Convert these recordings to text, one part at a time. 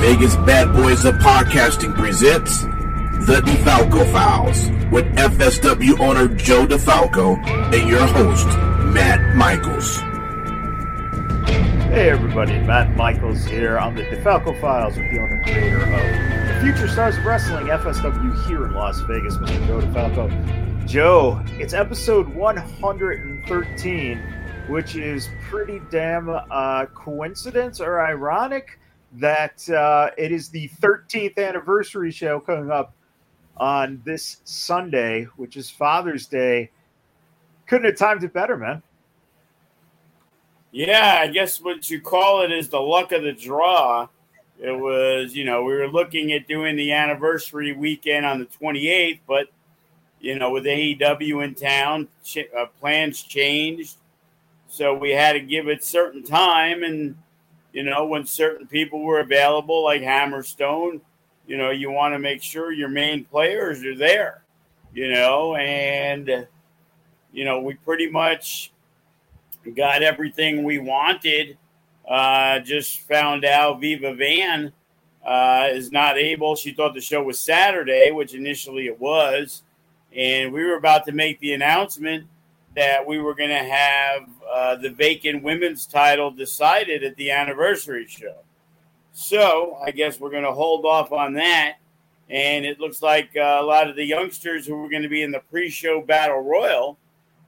Vegas Badboyz of Podcasting presents The DeFalco Files with FSW owner Joe DeFalco and your host, Matt Michaels. Hey everybody, Matt Michaels here on the DeFalco Files with the owner and creator of the Future Stars of Wrestling, FSW here in Las Vegas, Mr. Joe DeFalco. Joe, it's episode 113, which is pretty damn uh, coincidence or ironic that uh, it is the 13th anniversary show coming up on this Sunday, which is Father's Day. Couldn't have timed it better, man. Yeah, I guess what you call it is the luck of the draw. It was, you know, we were looking at doing the anniversary weekend on the 28th, but, you know, with AEW in town, ch- uh, plans changed. So we had to give it certain time. And, you know, when certain people were available, like Hammerstone, you know, you want to make sure your main players are there, you know, and, you know, we pretty much got everything we wanted. Uh, just found out Viva Van uh, is not able. She thought the show was Saturday, which initially it was. And we were about to make the announcement that we were going to have uh, the vacant women's title decided at the anniversary show. So I guess we're going to hold off on that. And it looks like uh, a lot of the youngsters who were going to be in the pre show battle royal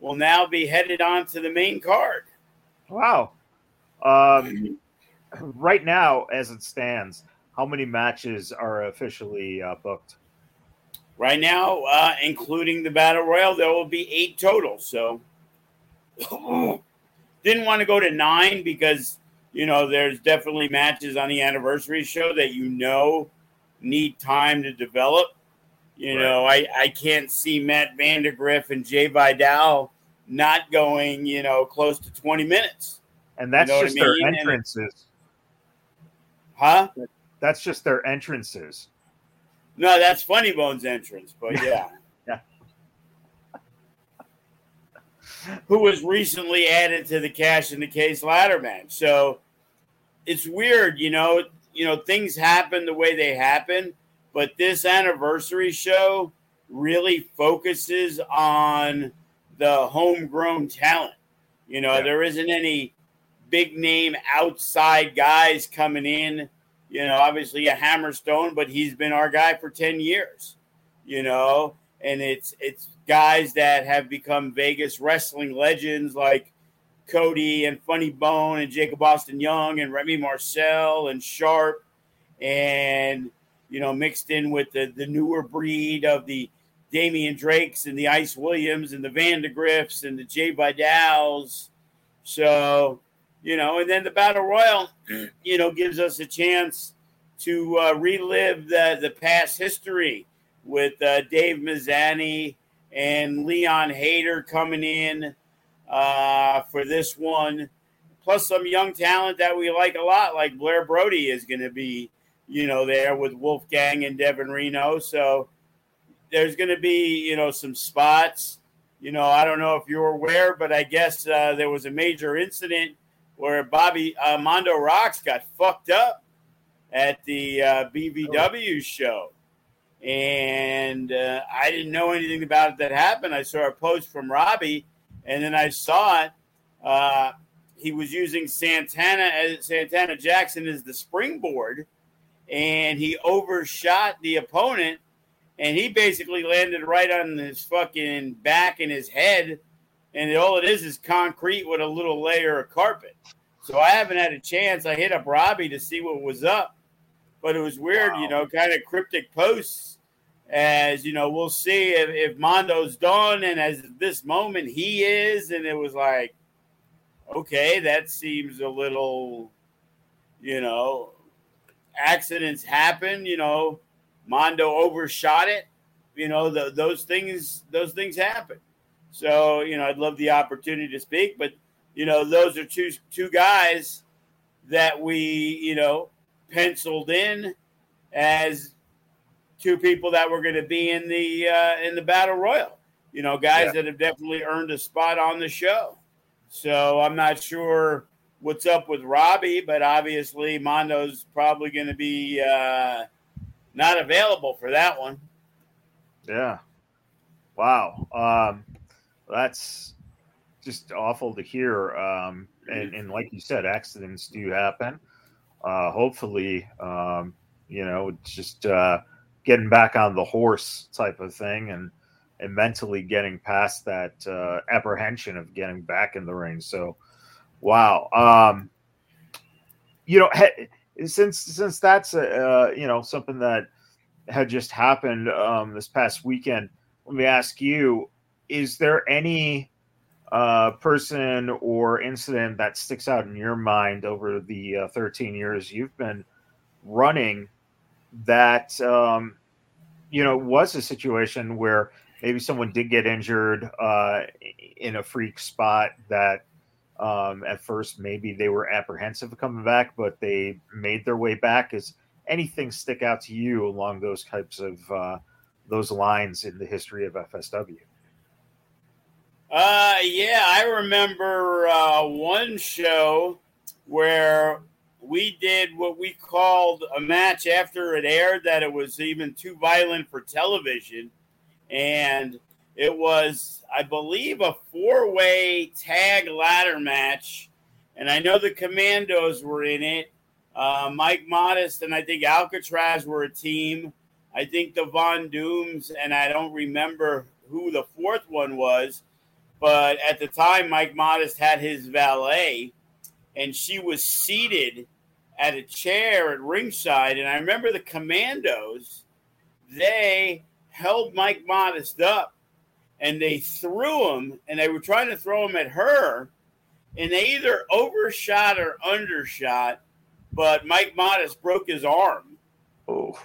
will now be headed on to the main card. Wow. Um, right now, as it stands, how many matches are officially uh, booked? Right now, uh, including the battle royal, there will be eight total. So, didn't want to go to nine because you know there's definitely matches on the anniversary show that you know need time to develop. You right. know, I, I can't see Matt Vandergriff and Jay Vidal not going, you know, close to 20 minutes. And that's You know just I their mean? And- entrances. Huh? That's just their entrances. No, that's Funny Bones' entrance, but yeah. Yeah. Who was recently added to the Cash in the Case ladder match. So it's weird, you know, you know, things happen the way they happen, but this anniversary show really focuses on the homegrown talent. You know, Yeah. there isn't any big name outside guys coming in. You know, obviously a Hammerstone, but he's been our guy for 10 years, you know, and it's it's guys that have become Vegas wrestling legends like Cody and Funny Bone and Jacob Austin Young and Remy Marcel and Sharp and you know mixed in with the the newer breed of the Damian Drakes and the Ice Williams and the Vandergriffs and the Jay Vidals. So, you know, and then the Battle Royal, you know, gives us a chance to uh, relive the, the past history with uh, Dave Mazzani and Leon Hayter coming in uh, for this one. Plus, some young talent that we like a lot, like Blair Brody, is going to be, you know, there with Wolfgang and Devin Reno. So, there's going to be, you know, some spots. You know, I don't know if you're aware, but I guess uh, there was a major incident where Bobby uh, Mondo Rocks got fucked up at the uh, BVW show. And uh, I didn't know anything about it that happened. I saw a post from Robbie, and then I saw it. Uh, he was using Santana as Santana Jackson as the springboard, and he overshot the opponent and he basically landed right on his fucking back and his head, and all it is is concrete with a little layer of carpet. So I haven't had a chance. I hit up Robbie to see what was up, but it was weird, you know, kind of cryptic posts. As you know, we'll see if, if Mondo's done, and as this moment he is, and it was like, okay, that seems a little, you know, accidents happen, you know Mondo overshot it. You know, the, those things those things happen. So you know, I'd love the opportunity to speak, but you know, those are two two guys that we you know penciled in as two people that were going to be in the uh, in the battle royal. You know, guys yeah. that have definitely earned a spot on the show. So I'm not sure what's up with Robbie, but obviously Mondo's probably going to be uh, not available for that one. Yeah. Wow. Um, that's just awful to hear. Um, and, and, like you said, accidents do happen. Uh, hopefully, um, you know, just uh, getting back on the horse type of thing and and mentally getting past that uh, apprehension of getting back in the ring. So, wow. Um, you know, since since that's uh, you know something that had just happened um, this past weekend, let me ask you: Is there any uh, person or incident that sticks out in your mind over the uh, 13 years you've been running that um, you know was a situation where maybe someone did get injured uh, in a freak spot that um, at first maybe they were apprehensive of coming back, but they made their way back. Is anything stick out to you along those types of uh, those lines in the history of FSW? Uh, yeah, I remember uh, one show where we did what we called a match after it aired that it was even too violent for television and it was, I believe, a four way tag ladder match. And I know the Commandos were in it. Uh, Mike Modest and I think Alcatraz were a team. I think the Von Dooms, and I don't remember who the fourth one was. But at the time, Mike Modest had his valet, and she was seated at a chair at ringside. And I remember the Commandos, they held Mike Modest up and they threw him and they were trying to throw him at her and they either overshot or undershot, but Mike Modest broke his arm oh.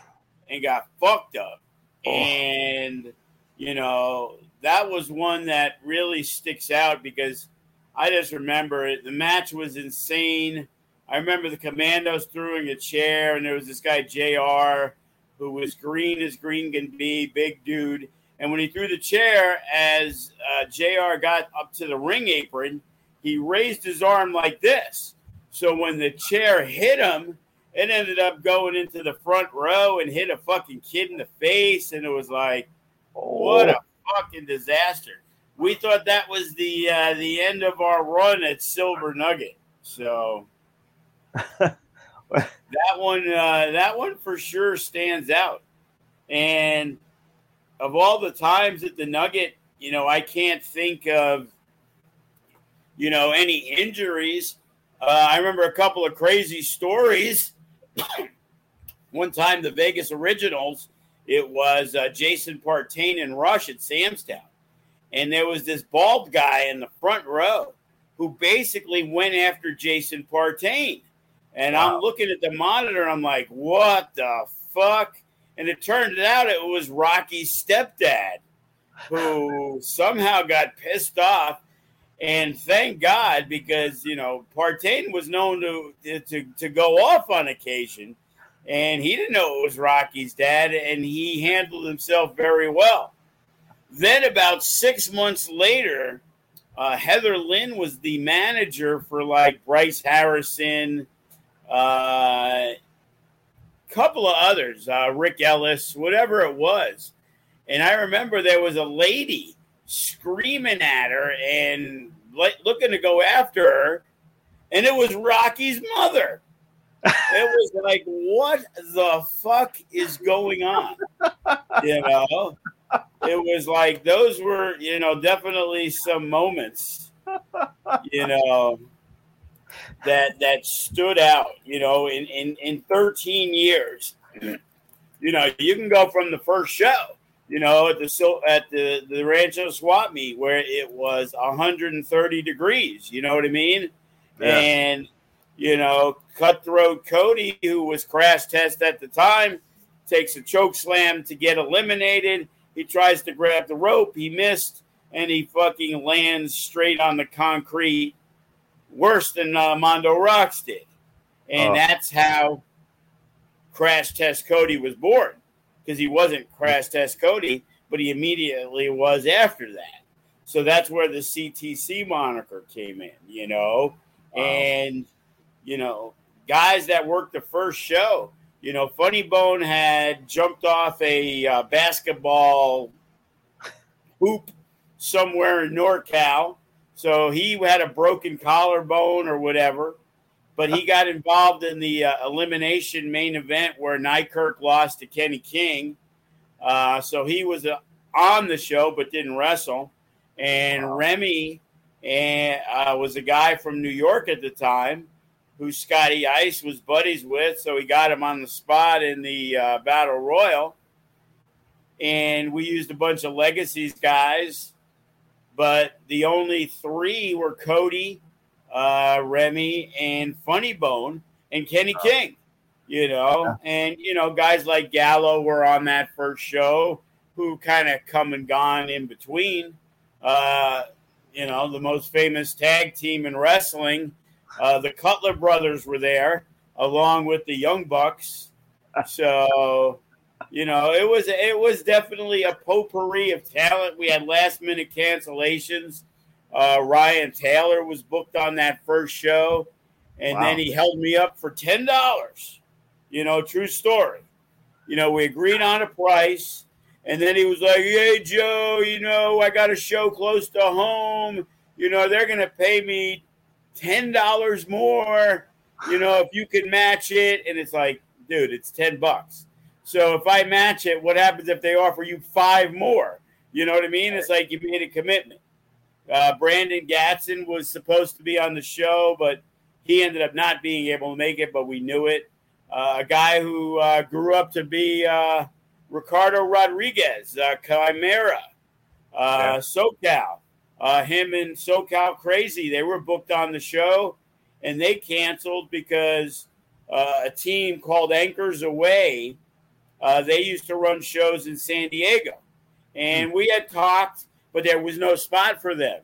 and got fucked up. Oh. And, you know, that was one that really sticks out because I just remember it. The match was insane. I remember the Commandos throwing a chair, and there was this guy, JR, who was green as green can be, big dude. And when he threw the chair, as uh, JR got up to the ring apron, he raised his arm like this. So when the chair hit him, it ended up going into the front row and hit a fucking kid in the face. And it was like, what a fucking disaster. We thought that was the uh, the end of our run at Silver Nugget. So that one, uh, that one for sure stands out. And of all the times at the Nugget, you know, I can't think of, you know, any injuries. Uh, I remember a couple of crazy stories. one time, the Vegas Originals, it was uh, Jason Partain and Rush at Sam's Town. And there was this bald guy in the front row who basically went after Jason Partain and wow. I'm looking at the monitor. I'm like, what the fuck? And it turned out it was Rocky's stepdad who somehow got pissed off. And thank God, because, you know, Partain was known to, to, to go off on occasion. And he didn't know it was Rocky's dad. And he handled himself very well. Then, about six months later, uh, Heather Lynn was the manager for like Bryce Harrison uh, couple of others, uh, Rick Ellis, whatever it was. And I remember there was a lady screaming at her and like, looking to go after her, and it was Rocky's mother. it was like, what the fuck is going on? You know, it was like those were, you know, definitely some moments, you know, that that stood out, you know, in, in, in 13 years. You know, you can go from the first show, you know, at the so at the, the Rancho swap meet where it was 130 degrees, you know what I mean? Yeah. And you know, cutthroat Cody, who was crash test at the time, takes a choke slam to get eliminated. He tries to grab the rope, he missed, and he fucking lands straight on the concrete, worse than uh, Mondo Rocks did. And Oh. that's how Crash Test Cody was born because he wasn't Crash Test Cody, but he immediately was after that. So that's where the CTC moniker came in, you know, Wow. and you know, guys that worked the first show, you know, Funny Bone had jumped off a uh, basketball hoop somewhere in NorCal, so he had a broken collarbone or whatever. But he got involved in the uh, elimination main event where Nykirk lost to Kenny King. Uh, so he was uh, on the show but didn't wrestle. And Wow. Remy and, uh, was a guy from New York at the time who Scotty Ice was buddies with. So he got him on the spot in the uh, Battle Royal. And we used a bunch of Legacies guys, but the only three were Cody, uh, Remy, and Funny Bone, and Kenny King. You know, and you know, guys like Gallo were on that first show, who kind of come and gone in between. Uh, you know, the most famous tag team in wrestling, uh, the Cutler brothers were there, along with the Young Bucks. So, you know, it was it was definitely a potpourri of talent. We had last minute cancellations. Uh, Ryan Taylor was booked on that first show, and Wow. then he held me up for ten dollars. You know, true story. You know, we agreed on a price, and then he was like, "Hey, Joe, you know, I got a show close to home. You know, they're gonna pay me ten dollars more. You know, if you could match it." And it's like, dude, it's ten bucks. So if I match it, what happens if they offer you five more? You know what I mean? It's like you made a commitment. Uh, Brandon Gatson was supposed to be on the show, but he ended up not being able to make it, but we knew it. Uh, a guy who uh, grew up to be uh, Ricardo Rodriguez, uh, Chimera, uh, SoCal. Uh, him and SoCal Crazy, they were booked on the show and they canceled because uh, a team called Anchors Away, uh, they used to run shows in San Diego. And we had talked, but there was no spot for them.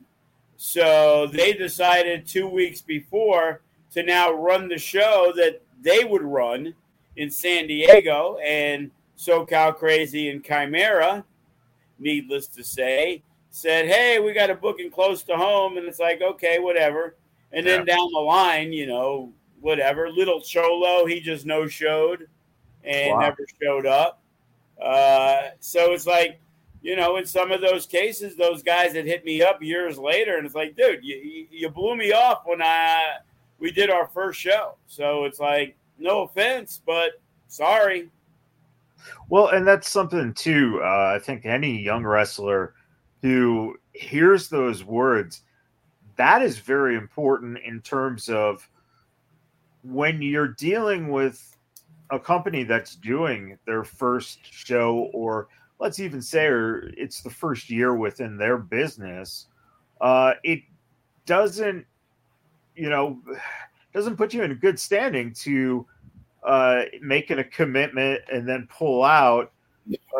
So they decided two weeks before to now run the show that they would run in San Diego. And SoCal Crazy and Chimera, needless to say, said, Hey, we got a booking close to home. And it's like, okay, whatever. And then down the line, you know, whatever. Little Cholo, he just no showed and Wow. never showed up. Uh, so it's like, you know, in some of those cases, those guys that hit me up years later, and it's like, dude, you, you- blew me off when I we did our first show. So it's like, no offense, but sorry. Well, and that's something too. Uh, I think any young wrestler who hears those words, that is very important in terms of when you're dealing with a company that's doing their first show, or let's even say or it's the first year within their business. Uh, it doesn't, you know, doesn't put you in good standing to uh, making a commitment and then pull out,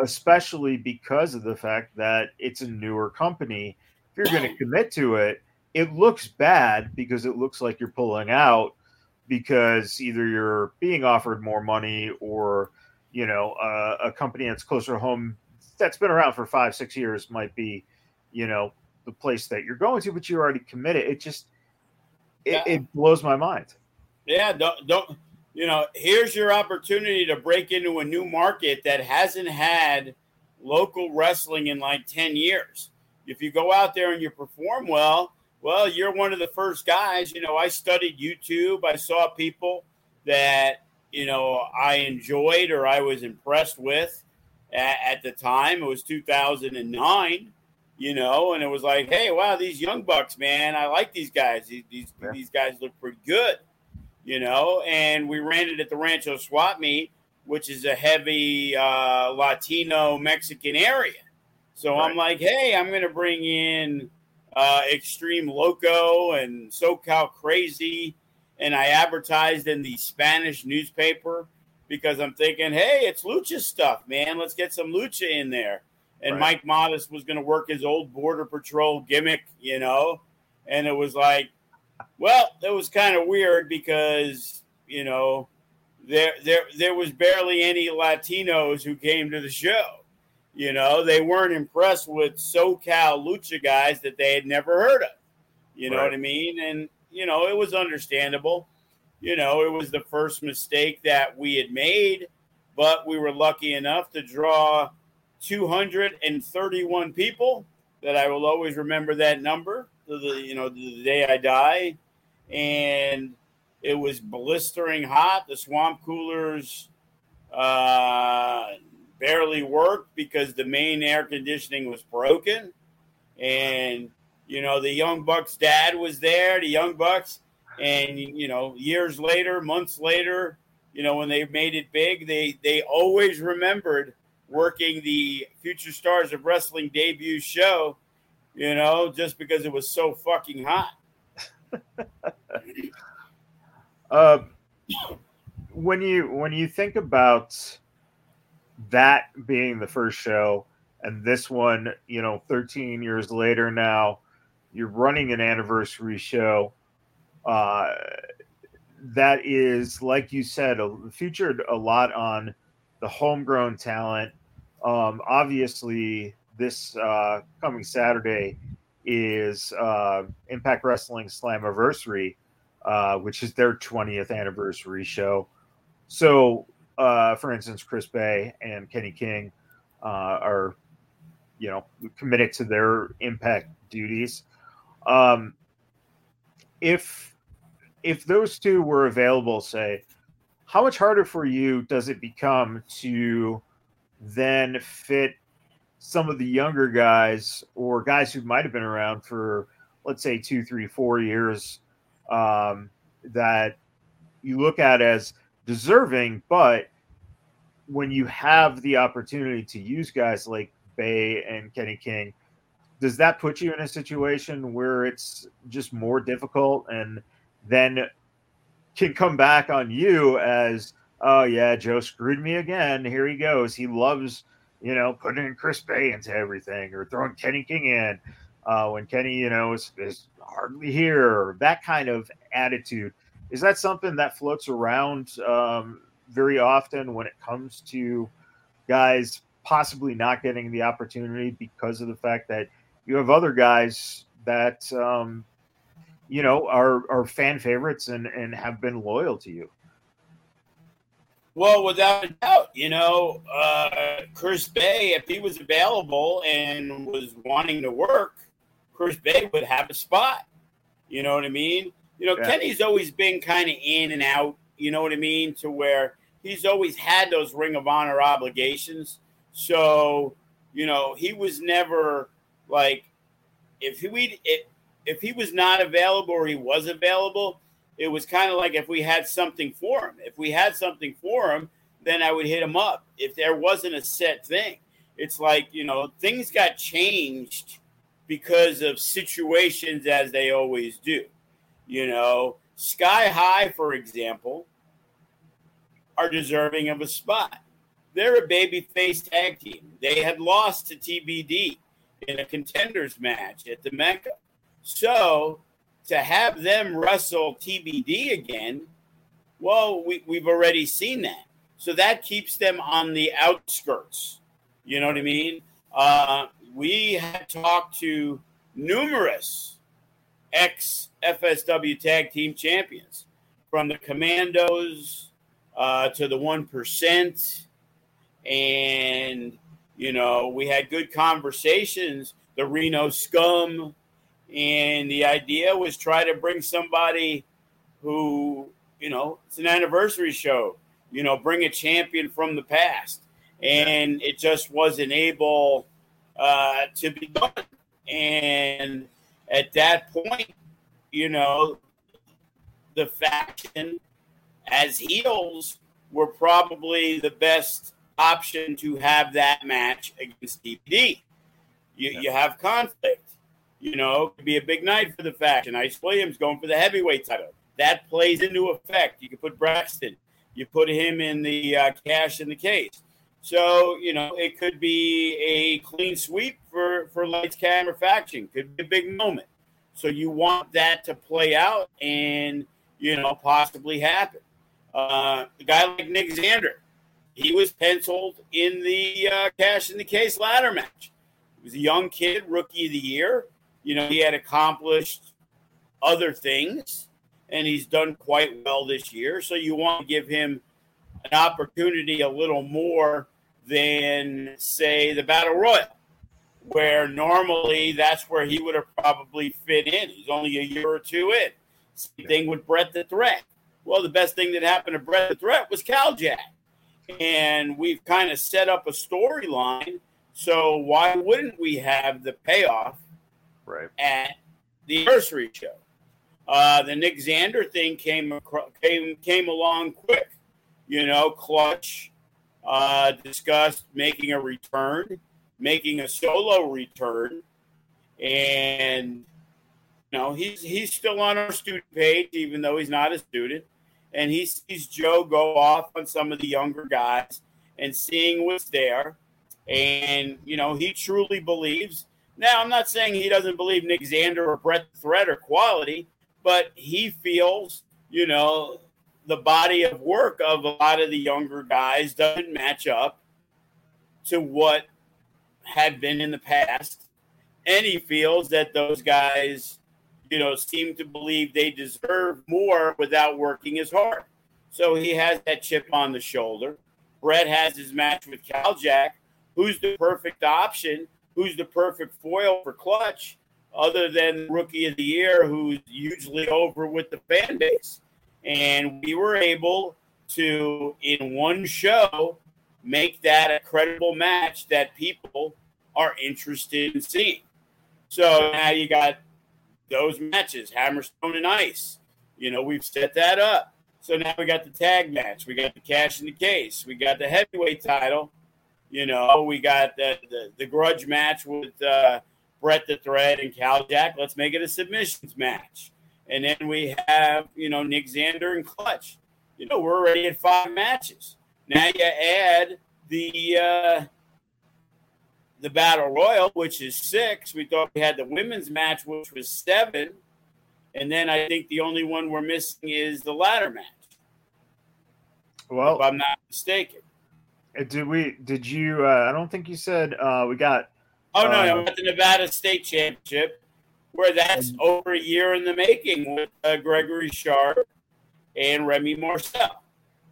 especially because of the fact that it's a newer company. If you're going to commit to it, it looks bad because it looks like you're pulling out because either you're being offered more money or you know uh, a company that's closer to home that's been around for five six years might be you know the place that you're going to but you're already committed it just it, Yeah. it blows my mind Yeah, don't don't you know, here's your opportunity to break into a new market that hasn't had local wrestling in like 10 years. If you go out there and you perform well, well, you're one of the first guys. You know, I studied YouTube. I saw people that, you know, I enjoyed or I was impressed with at, at the time. It was 2009 you know, and it was like, hey, wow, these young bucks, man, I like these guys. These these, Yeah. these guys look pretty good, you know. And we ran it at the Rancho Swap Meet, which is a heavy uh, Latino Mexican area. So I'm like, hey, I'm going to bring in uh, Extreme Loco and SoCal Crazy, and I advertised in the Spanish newspaper because I'm thinking, hey, it's Lucha stuff, man. Let's get some Lucha in there. And right. Mike Modest was going to work his old Border Patrol gimmick, you know, and it was like, well, it was kind of weird because you know there there there was barely any Latinos who came to the show. You know, they weren't impressed with SoCal lucha guys that they had never heard of. You know right. what I mean? And you know, it was understandable. You know, it was the first mistake that we had made, but we were lucky enough to draw 231 people. That I will always remember that number to the you know the day I die, and it was blistering hot. The swamp coolers uh, barely worked because the main air conditioning was broken. And, you know, the Young Bucks dad was there, the Young Bucks. And, you know, years later, months later, you know, when they made it big, they, they always remembered working the Future Stars of Wrestling debut show, you know, just because it was so fucking hot. Uh, when you when you think about that being the first show and this one, you know, 13 years later now, you're running an anniversary show. Uh, that is, like you said, a, featured a lot on the homegrown talent. Um, obviously, this uh, coming Saturday is uh, Impact Wrestling Slammiversary, uh, which is their 20th anniversary show. So, uh, for instance, Chris Bey and Kenny King uh, are, you know, committed to their impact duties. Um, if if those two were available, say, how much harder for you does it become to then fit some of the younger guys or guys who might have been around for, let's say, two, three, four years um, that you look at as deserving, but when you have the opportunity to use guys like Bey and Kenny King, does that put you in a situation where it's just more difficult and then can come back on you as, oh yeah, Joe screwed me again. Here he goes. He loves, you know, putting in Chris Bey into everything or throwing Kenny King in uh, when Kenny, you know, is, is hardly here, that kind of attitude. Is that something that floats around um, very often when it comes to guys possibly not getting the opportunity because of the fact that you have other guys that um, you know are are fan favorites and and have been loyal to you? Well, without a doubt, you know, uh, Chris Bey, if he was available and was wanting to work, Chris Bey would have a spot. You know what I mean? You know, yeah. Kenny's always been kind of in and out, you know what I mean? To where he's always had those Ring of Honor obligations. So, you know, he was never like if he if, if he was not available or he was available, it was kind of like if we had something for him. If we had something for him, then I would hit him up. If there wasn't a set thing, it's like, you know, things got changed because of situations as they always do. You know, Sky High, for example, are deserving of a spot. They're a babyface tag team. They had lost to TBD in a contenders match at the Mecca. So to have them wrestle TBD again, well, we, we've already seen that. So that keeps them on the outskirts. You know what I mean? Uh, we had talked to numerous ex FSW tag team champions from the Commandos uh, to the 1%. And, you know, we had good conversations, the Reno Scum. And the idea was try to bring somebody who, you know, it's an anniversary show, you know, bring a champion from the past. And it just wasn't able uh, to be done. And at that point, you know, the faction as heels were probably the best option to have that match against TBD. You, yeah. you have conflict. You know, it could be a big night for the faction. Ice Williams going for the heavyweight title. That plays into effect. You can put Braxton You put him in the uh, cash in the case. So, you know, it could be a clean sweep for, for Lights Camera Faction. Could be a big moment. So you want that to play out and, you know, possibly happen. Uh, a guy like Nick Xander, he was penciled in the uh, cash in the case ladder match. He was a young kid, rookie of the year. You know, he had accomplished other things and he's done quite well this year. So you want to give him an opportunity a little more than, say, the Battle Royal, where normally that's where he would have probably fit in. He's only a year or two in. Same thing with Brett the Threat. Well, the best thing that happened to Brett the Threat was Cal Jack. And we've kind of set up a storyline. So why wouldn't we have the payoff right. at the anniversary show? Uh, the Nick Xander thing came came came along quick. You know, Clutch uh, discussed making a return, making a solo return, and you know he's he's still on our student page, even though he's not a student. And he sees Joe go off on some of the younger guys and seeing what's there. And, you know, he truly believes. Now, I'm not saying he doesn't believe Nick Xander or Brett Threat or quality, but he feels, you know, the body of work of a lot of the younger guys doesn't match up to what had been in the past. And he feels that those guys, you know, seem to believe they deserve more without working as hard. So he has that chip on the shoulder. Brett has his match with Cal Jack. Who's the perfect option? Who's the perfect foil for Clutch? other than rookie of the year, who's usually over with the fan base. And we were able to, in one show, make that a credible match that people are interested in seeing. So now you got those matches, Hammerstone and Ice. You know, we've set that up. So now we got the tag match. We got the cash in the case. We got the heavyweight title. You know, we got the, the, the grudge match with uh, Brett the Threat and Cal Jack. Let's make it a submissions match. And then we have, you know, Nick Xander and Clutch. You know, we're already at five matches. Now you add the uh, the battle royal, which is six. We thought we had the women's match, which was seven, and then I think the only one we're missing is the ladder match. Well, if I'm not mistaken. Uh, did we? Did you? Uh, I don't think you said uh, we got Oh no, um, at the Nevada State Championship, where that's over a year in the making with uh, Gregory Sharp and Remy Marcel.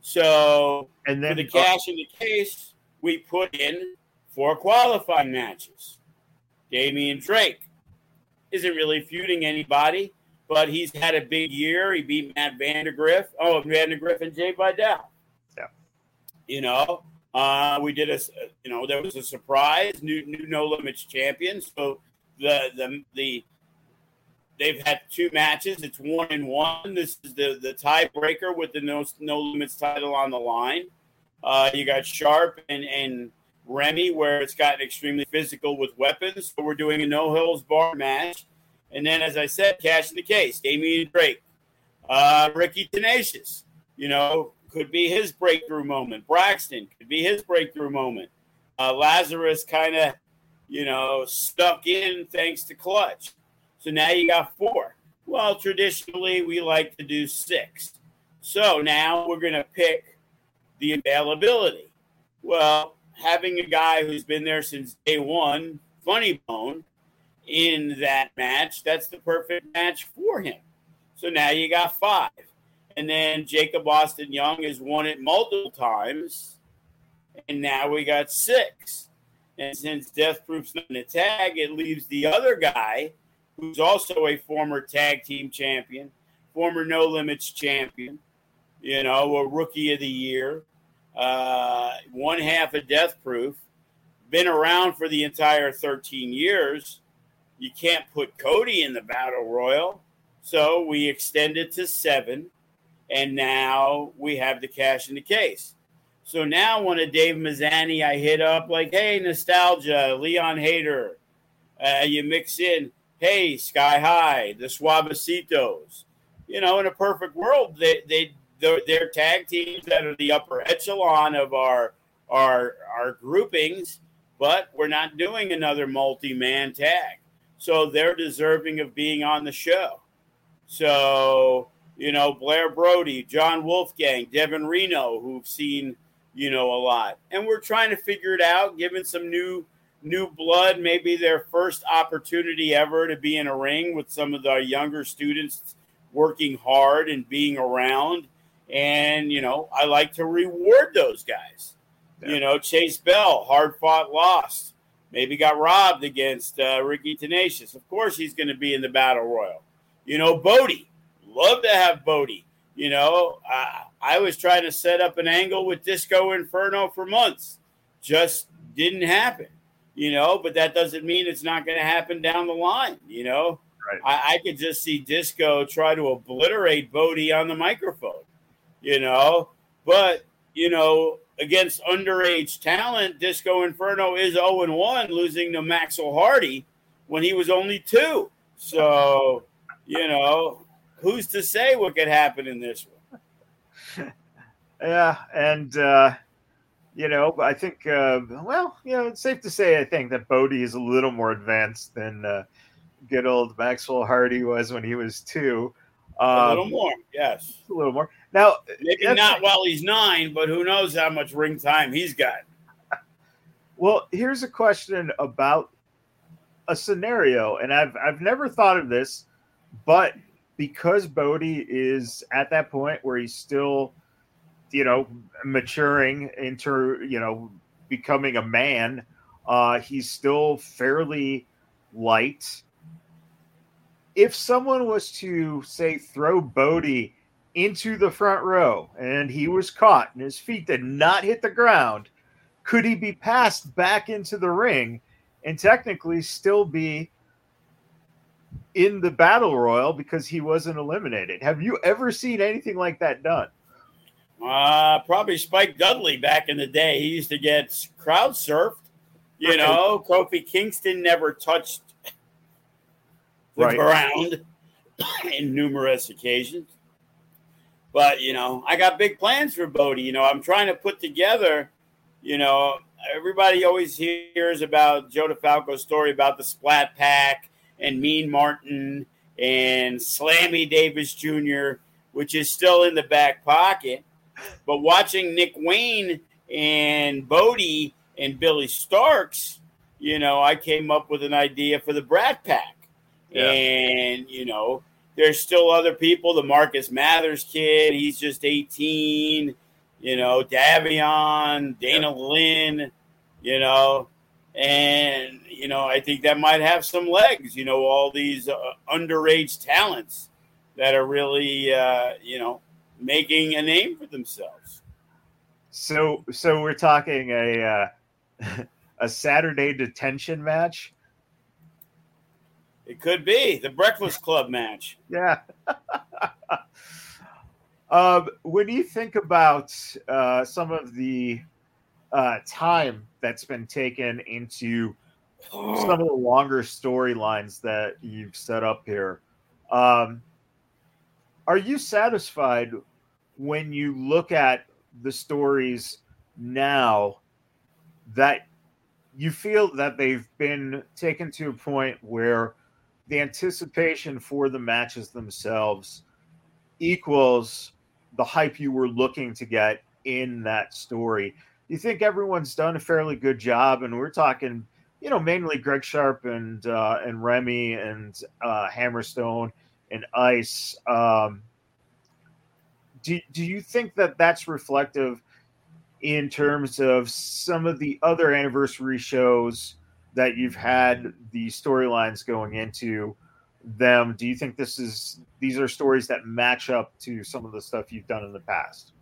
So, and then for the cash in the case, we put in four qualifying matches. Damian Drake isn't really feuding anybody, but he's had a big year. He beat Matt Vandergriff. Oh, Vandergriff and Jay Vidal. Yeah. You know, uh, we did a, you know, there was a surprise new new no limits champion. So the the the they've had two matches. It's one and one. This is the the tiebreaker with the no no limits title on the line. Uh, you got Sharp and and Remy, where it's gotten extremely physical with weapons. So we're doing a no holds barred match. And then, as I said, cash in the case, Damian Drake, uh, Ricky Tenacious. You know, could be his breakthrough moment. Braxton could be his breakthrough moment. Uh, Lazarus kind of, you know, stuck in thanks to Clutch. So now you got four. Well, traditionally, we like to do six. So now we're going to pick the availability. Well, having a guy who's been there since day one, Funny Bone, in that match, that's the perfect match for him. So now you got five. And then Jacob Austin Young has won it multiple times. And now we got six. And since Death Proof's not in a tag, it leaves the other guy, who's also a former tag team champion, former No Limits champion, you know, a rookie of the year, uh, one half of Death Proof, been around for the entire 13 years. You can't put Cody in the Battle Royal. So we extend it to seven and now we have the cash in the case. So now one of Dave Mazzani, I hit up like, hey, nostalgia, Leon Hader. Uh, you mix in, hey, Sky High, the Suavecitos. You know, in a perfect world, they they they're, they're tag teams that are the upper echelon of our our our groupings, but we're not doing another multi-man tag. So they're deserving of being on the show. So, you know, Blair Brody, John Wolfgang, Devin Reno, who've seen, you know, a lot. And we're trying to figure it out, given some new new blood, maybe their first opportunity ever to be in a ring with some of the younger students working hard and being around. And, you know, I like to reward those guys. Yeah. You know, Chase Bell, hard fought lost, maybe got robbed against uh, Ricky Tenacious. Of course, he's going to be in the battle royal. You know, Bodie, love to have Bodie. You know, uh, I was trying to set up an angle with Disco Inferno for months, just didn't happen. You know, but that doesn't mean it's not going to happen down the line. You know, right. I, I could just see Disco try to obliterate Bodie on the microphone. You know, but you know, against underage talent, Disco Inferno is 0 1, losing to Maxwell Hardy when he was only two. So, you know, who's to say what could happen in this one? Yeah, and uh, you know, I think, uh, well, you know, it's safe to say, I think that Bodie is a little more advanced than uh, good old Maxwell Hardy was when he was two. Um, a little um, more, yes, a little more. Now, maybe not while he's nine, but who knows how much ring time he's got. Well, here's a question about a scenario, and I've I've never thought of this, but because Bodie is at that point where he's still, you know, maturing into you know becoming a man, uh, he's still fairly light. If someone was to say throw Bodie into the front row and he was caught and his feet did not hit the ground, could he be passed back into the ring and technically still be in the battle royal because he wasn't eliminated? Have you ever seen anything like that done? Uh, probably Spike Dudley back in the day. He used to get crowd surfed. You know, Kofi Kingston never touched the right. ground in numerous occasions. But you know, I got big plans for Bodie. You know, I'm trying to put together. You know, everybody always hears about Joe DeFalco's story about the Splat Pack and Mean Martin and Slammy Davis Jr., which is still in the back pocket. But watching Nick Wayne and Bodie and Billy Starks, you know, I came up with an idea for the Brat Pack. Yeah. And, you know, there's still other people. The Marcus Mathers kid, he's just 18. You know, Davion, Dana Lynn, you know, and, you know, I think that might have some legs, you know, all these uh, underage talents that are really, uh, you know, making a name for themselves. So, so we're talking a, uh, a Saturday detention match it could be the Breakfast Club match. Yeah. um, when you think about uh, some of the uh, time that's been taken into some of the longer storylines that you've set up here, um, are you satisfied when you look at the stories now that you feel that they've been taken to a point where the anticipation for the matches themselves equals the hype you were looking to get in that story. You think everyone's done a fairly good job, and we're talking, you know, mainly Greg Sharp and uh, and Remy and uh, Hammerstone and Ice. Um, do do you think that that's reflective in terms of some of the other anniversary shows? that you've had the storylines going into them do you think this is these are stories that match up to some of the stuff you've done in the past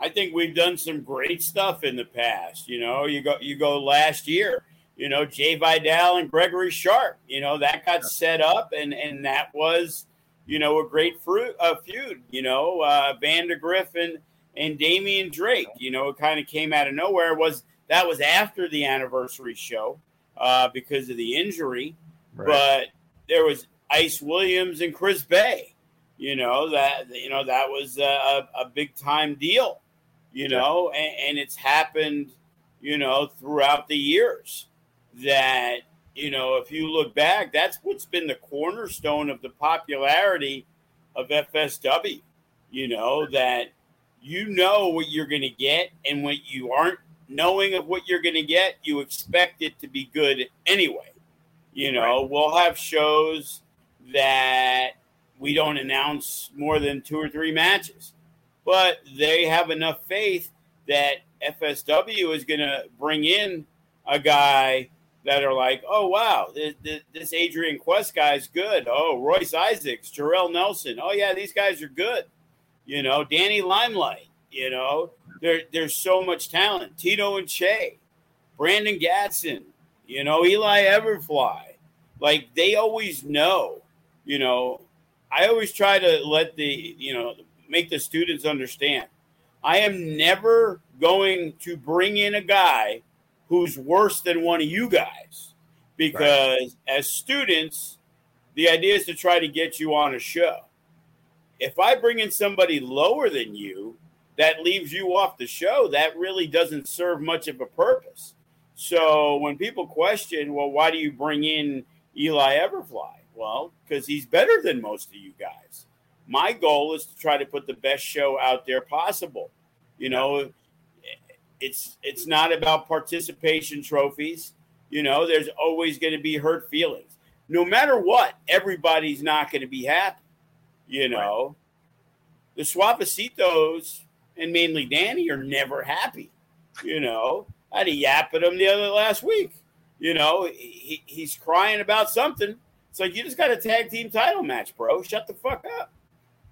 i think we've done some great stuff in the past you know you go you go last year you know jay vidal and gregory sharp you know that got set up and and that was you know a great fruit a feud you know uh and and damian drake you know it kind of came out of nowhere it was that was after the anniversary show uh, because of the injury. Right. But there was Ice Williams and Chris Bey, You know that you know that was a, a big time deal. You know, and, and it's happened. You know, throughout the years that you know if you look back, that's what's been the cornerstone of the popularity of FSW. You know that you know what you're going to get, and when you aren't knowing of what you're going to get, you expect it to be good anyway. You know, right. we'll have shows that we don't announce more than two or three matches, but they have enough faith that FSW is going to bring in a guy that are like, oh wow, this, this Adrian Quest guy's good. Oh, Royce Isaacs, Jorel Nelson. Oh yeah, these guys are good. You know, Danny Limelight. You know, there, there's so much talent. Tito and Che, Brandon Gatson. You know, Eli Everfly. Like they always know. You know, I always try to let the you know make the students understand. I am never going to bring in a guy who's worse than one of you guys because right. as students, the idea is to try to get you on a show. If I bring in somebody lower than you that leaves you off the show, that really doesn't serve much of a purpose. So when people question, well, why do you bring in Eli Everfly? Well, because he's better than most of you guys. My goal is to try to put the best show out there possible. You know, it's it's not about participation trophies. You know, there's always going to be hurt feelings. No matter what, everybody's not going to be happy. You know, right. the Suavecitos and mainly Danny are never happy. You know, I had a yap at him the other last week. You know, he, he's crying about something. It's like you just got a tag team title match, bro. Shut the fuck up.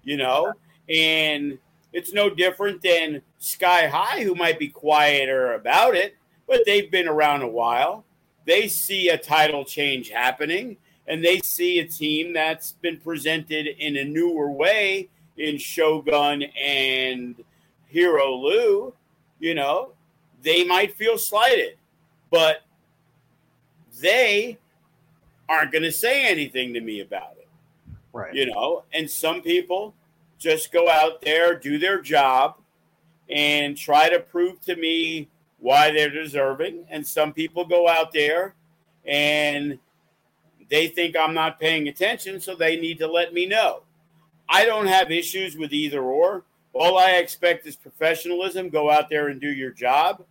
You know, and it's no different than Sky High, who might be quieter about it, but they've been around a while. They see a title change happening, and they see a team that's been presented in a newer way in Shogun and Hero Lou. You know, they might feel slighted, but they aren't going to say anything to me about it. Right. You know, and some people just go out there, do their job, and try to prove to me why they're deserving. And some people go out there and they think I'm not paying attention, so they need to let me know. I don't have issues with either or. All I expect is professionalism. Go out there and do your job.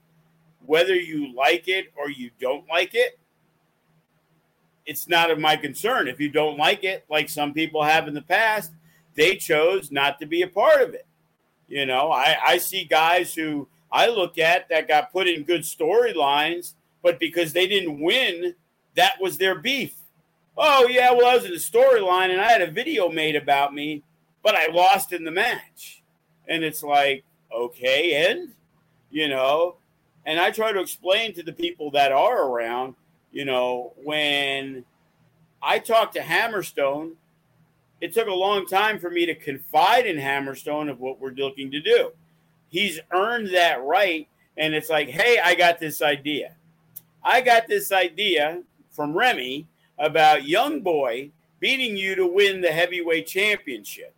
Whether you like it or you don't like it, it's not of my concern. If you don't like it, like some people have in the past, they chose not to be a part of it. You know, I, I see guys who I look at that got put in good storylines, but because they didn't win, that was their beef. Oh, yeah, well, I was in a storyline and I had a video made about me, but I lost in the match. And it's like, okay, and, you know, and I try to explain to the people that are around, you know, when I talk to Hammerstone, it took a long time for me to confide in Hammerstone of what we're looking to do. He's earned that right. And it's like, hey, I got this idea. I got this idea from Remy about Young Boy beating you to win the heavyweight championship.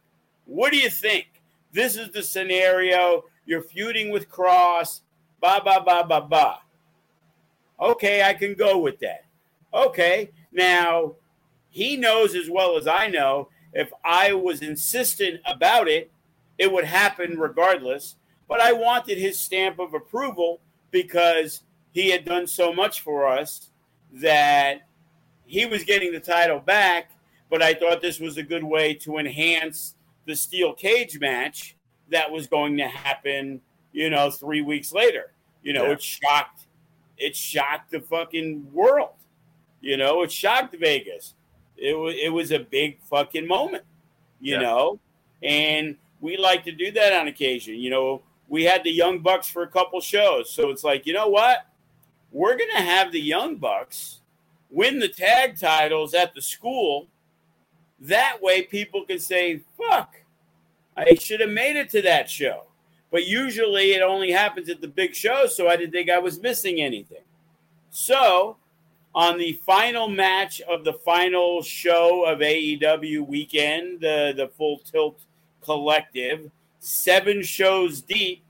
What do you think? This is the scenario. You're feuding with Cross, Ba, ba, ba, ba, ba. Okay, I can go with that. Okay, now he knows as well as I know if I was insistent about it, it would happen regardless. But I wanted his stamp of approval because he had done so much for us that he was getting the title back. But I thought this was a good way to enhance the steel cage match that was going to happen, you know, three weeks later. You know, yeah. it shocked, it shocked the fucking world. You know, it shocked Vegas it was it was a big fucking moment, you yeah. know. And we like to do that on occasion. You know, we had the Young Bucks for a couple shows, so it's like, you know what? We're gonna have the Young Bucks win the tag titles at the school. That way, people can say, "Fuck, I should have made it to that show." But usually, it only happens at the big shows, so I didn't think I was missing anything. So on the final match of the final show of AEW weekend, the, the Full Tilt Collective, seven shows deep,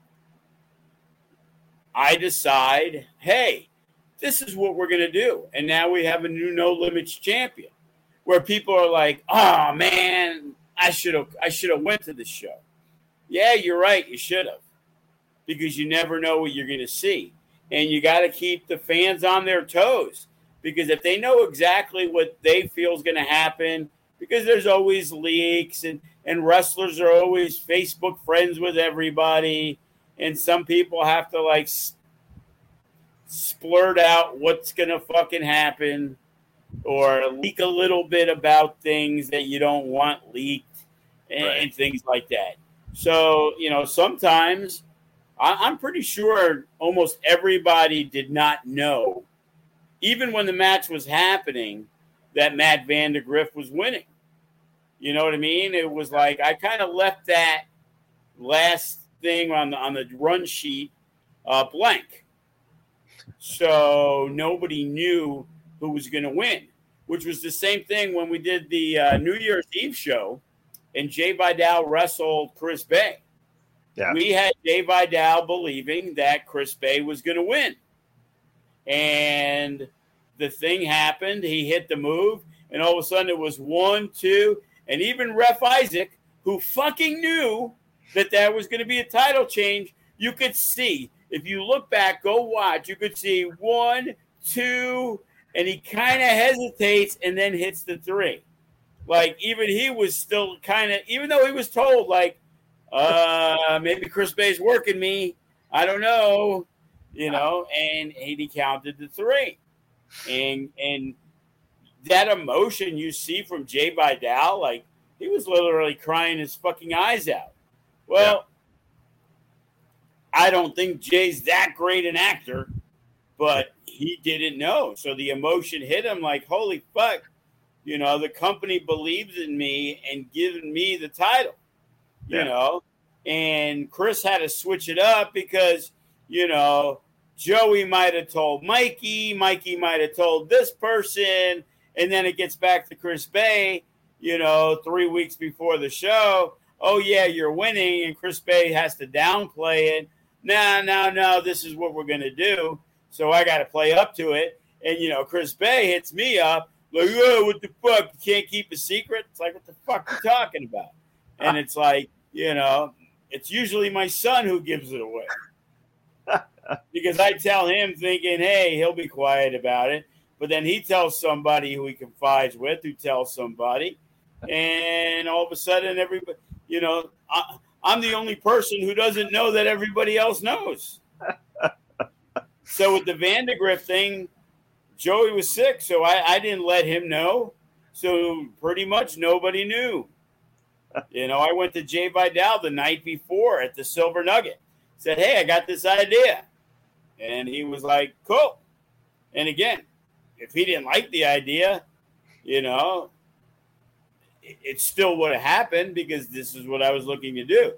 I decide, hey, this is what we're going to do. And now we have a new No Limits champion where people are like, oh man, I should have I should have went to the show. Yeah, you're right, you should have. Because you never know what you're going to see. And you got to keep the fans on their toes because if they know exactly what they feel is going to happen because there's always leaks and and wrestlers are always Facebook friends with everybody and some people have to like splurt out what's going to fucking happen or leak a little bit about things that you don't want leaked and, right. and things like that. So, you know, sometimes I, am pretty sure almost everybody did not know, even when the match was happening, that Matt Vandagriff was winning. You know what I mean? It was like I kind of left that last thing on the on the run sheet uh, blank, so nobody knew who was going to win. Which was the same thing when we did the uh, New Year's Eve show, and Jay Vidal wrestled Chris Bey. Yeah. We had Jay Vidal believing that Chris Bey was going to win, and the thing happened. He hit the move, and all of a sudden it was one, two, and even Ref Isaac, who fucking knew that there was going to be a title change, you could see. If you look back, go watch, you could see one, two, and he kind of hesitates and then hits the three. Like, even he was still kind of, even though he was told, like, uh, maybe Chris Bey's working me. I don't know, you know, and he counted the three. And, and, that emotion you see from Jay Vidal, like he was literally crying his fucking eyes out. Well, yeah. I don't think Jay's that great an actor, but he didn't know. So the emotion hit him like, holy fuck, you know, the company believes in me and given me the title, you yeah. know. And Chris had to switch it up because, you know, Joey might have told Mikey, Mikey might have told this person and then it gets back to Chris Bey, you know, three weeks before the show. Oh, yeah, you're winning. And Chris Bey has to downplay it. No, no, no, this is what we're going to do. So I got to play up to it. And, you know, Chris Bey hits me up like, oh, what the fuck? You can't keep a secret? It's like, what the fuck are you talking about? And uh. it's like, you know, it's usually my son who gives it away. Because I tell him thinking, hey, he'll be quiet about it. But then he tells somebody who he confides with, who tells somebody, and all of a sudden, everybody, you know, I, I'm the only person who doesn't know that everybody else knows. so with the Vandagriff thing, Joey was sick, so I, I didn't let him know. So pretty much nobody knew. You know, I went to Jay Vidal the night before at the Silver Nugget. Said, "Hey, I got this idea," and he was like, "Cool." And again, if he didn't like the idea, you know, it, it still would have happened because this is what I was looking to do.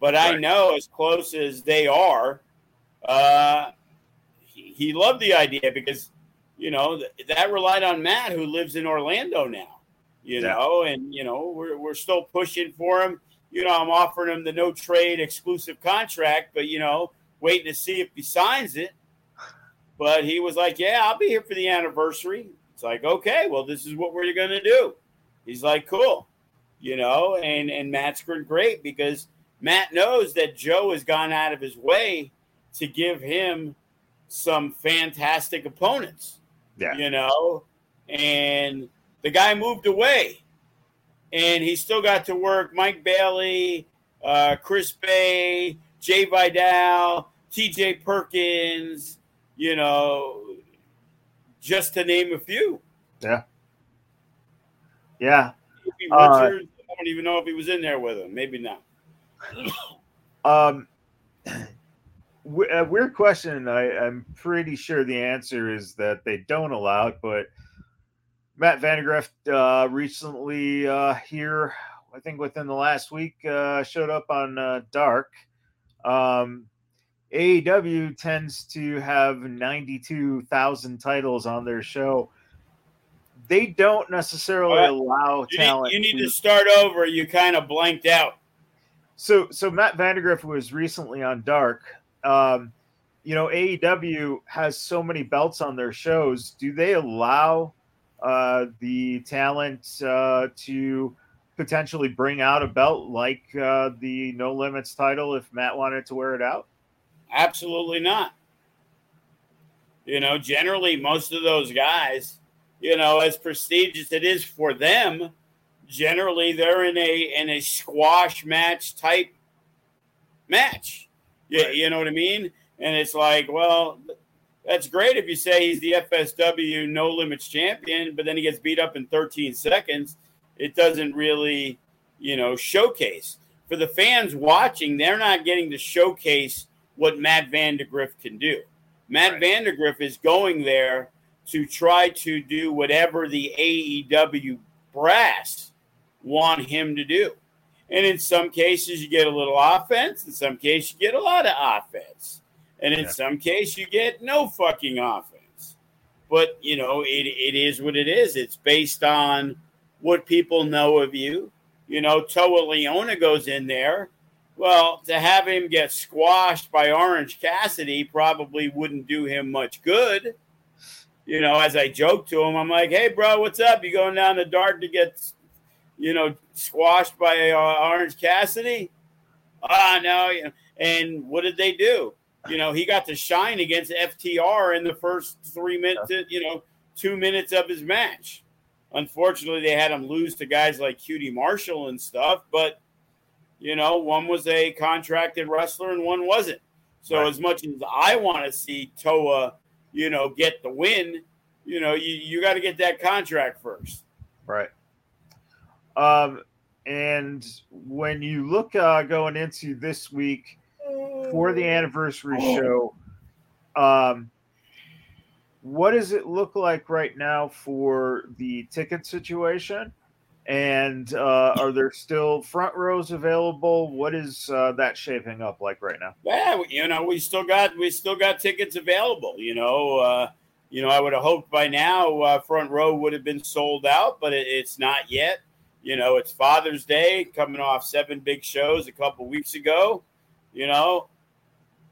But right. I know as close as they are, uh, he, he loved the idea because, you know, th- that relied on Matt, who lives in Orlando now, you yeah. know, and, you know, we're, we're still pushing for him. You know, I'm offering him the no trade exclusive contract, but, you know, waiting to see if he signs it. But he was like, Yeah, I'll be here for the anniversary. It's like, okay, well, this is what we're gonna do. He's like, Cool. You know, and and Matt's great because Matt knows that Joe has gone out of his way to give him some fantastic opponents. Yeah. You know, and the guy moved away and he still got to work Mike Bailey, uh, Chris Bey, Jay Vidal, TJ Perkins, you know, just to name a few. Yeah. Yeah. Richards, uh, I don't even know if he was in there with him. Maybe not. um, a weird question. I, I'm pretty sure the answer is that they don't allow it, but Matt Vandagriff uh, recently uh, here, I think within the last week, uh, showed up on uh, Dark. Um, AEW tends to have 92,000 titles on their show. They don't necessarily Well, allow You talent. need, you need to- to start over. You kind of blanked out. So, so Matt Vandagriff was recently on Dark. Um, you know, AEW has so many belts on their shows. Do they allow uh, the talent uh, to potentially bring out a belt like uh, the No Limits title if Matt wanted to wear it out? Absolutely not. You know, generally, most of those guys, you know, as prestigious it is for them, generally they're in a in a squash match type match. You, Right. you know what I mean? And it's like, well, that's great if you say he's the FSW No Limits champion, but then he gets beat up in 13 seconds. It doesn't really, you know, showcase. For the fans watching, they're not getting to showcase what Matt Vandagriff can do. Matt Right. Vandagriff is going there to try to do whatever the AEW brass want him to do. And in some cases, you get a little offense. In some cases, you get a lot of offense. And in Yeah. some cases, you get no fucking offense. But, you know, it, it is what it is. It's based on what people know of you. You know, Toa Liona goes in there. Well, to have him get squashed by Orange Cassidy probably wouldn't do him much good. You know, as I joke to him, I'm like, "Hey, bro, what's up? You going down the dark to get, you know, squashed by uh, Orange Cassidy?" Ah, no. And what did they do? You know, he got to shine against FTR in the first three minutes, you know, two minutes of his match. Unfortunately, they had him lose to guys like QT Marshall and stuff, but you know, one was a contracted wrestler and one wasn't. So Right. as much as I want to see Toa, you know, get the win, you know, you, you got to get that contract first. Right. Um, and when you look uh, going into this week for the anniversary show, um, what does it look like right now for the ticket situation? And uh, are there still front rows available? What is uh, that shaping up like right now? Yeah, you know, we still got we still got tickets available. You know, uh, you know, I would have hoped by now uh, front row would have been sold out, but it, it's not yet. You know, it's Father's Day, coming off seven big shows a couple weeks ago. You know,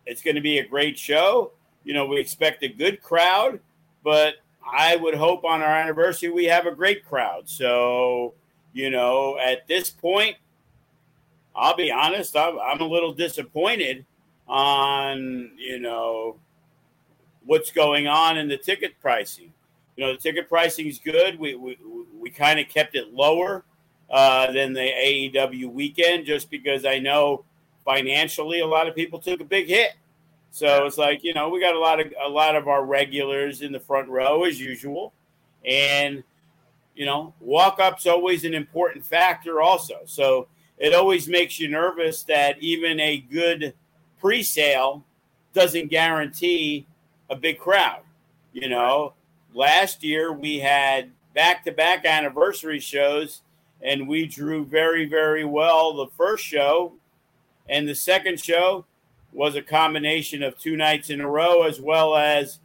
it's going to be a great show. You know, we expect a good crowd, but I would hope on our anniversary we have a great crowd. So, you know, at this point, I'll be honest, I'm, I'm a little disappointed on, you know, what's going on in the ticket pricing. You know, the ticket pricing is good. We, we, we kind of kept it lower uh, than the AEW weekend just because I know financially a lot of people took a big hit. So it's like, you know, we got a lot of a lot of our regulars in the front row as usual. And you know, walk up's always an important factor also. So it always makes you nervous that even a good pre-sale doesn't guarantee a big crowd. You know, last year we had back-to-back anniversary shows and we drew very very well the first show and the second show was a combination of two nights in a row as well as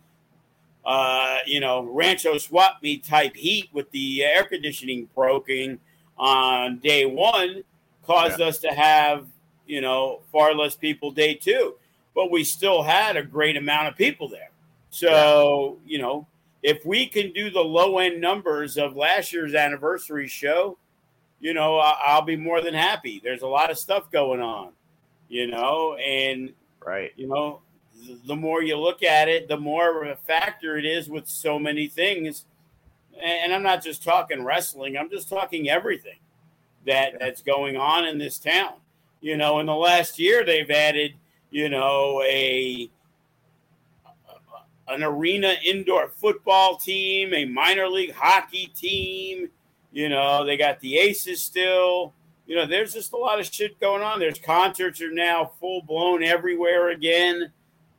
uh, you know, Rancho swap meet type heat with the air conditioning broken on day one caused us to have, you know, far less people day two. But we still had a great amount of people there. So, you know, if we can do the low end numbers of last year's anniversary show, you know, I'll be more than happy. There's a lot of stuff going on, you know, and Right. you know, the more you look at it, the more of a factor it is with so many things. And I'm not just talking wrestling; I'm just talking everything that that's going on in this town. You know, in the last year, they've added, you know, a an arena indoor football team, a minor league hockey team. You know, they got the Aces still. You know, there's just a lot of shit going on. There's concerts are now full blown everywhere again.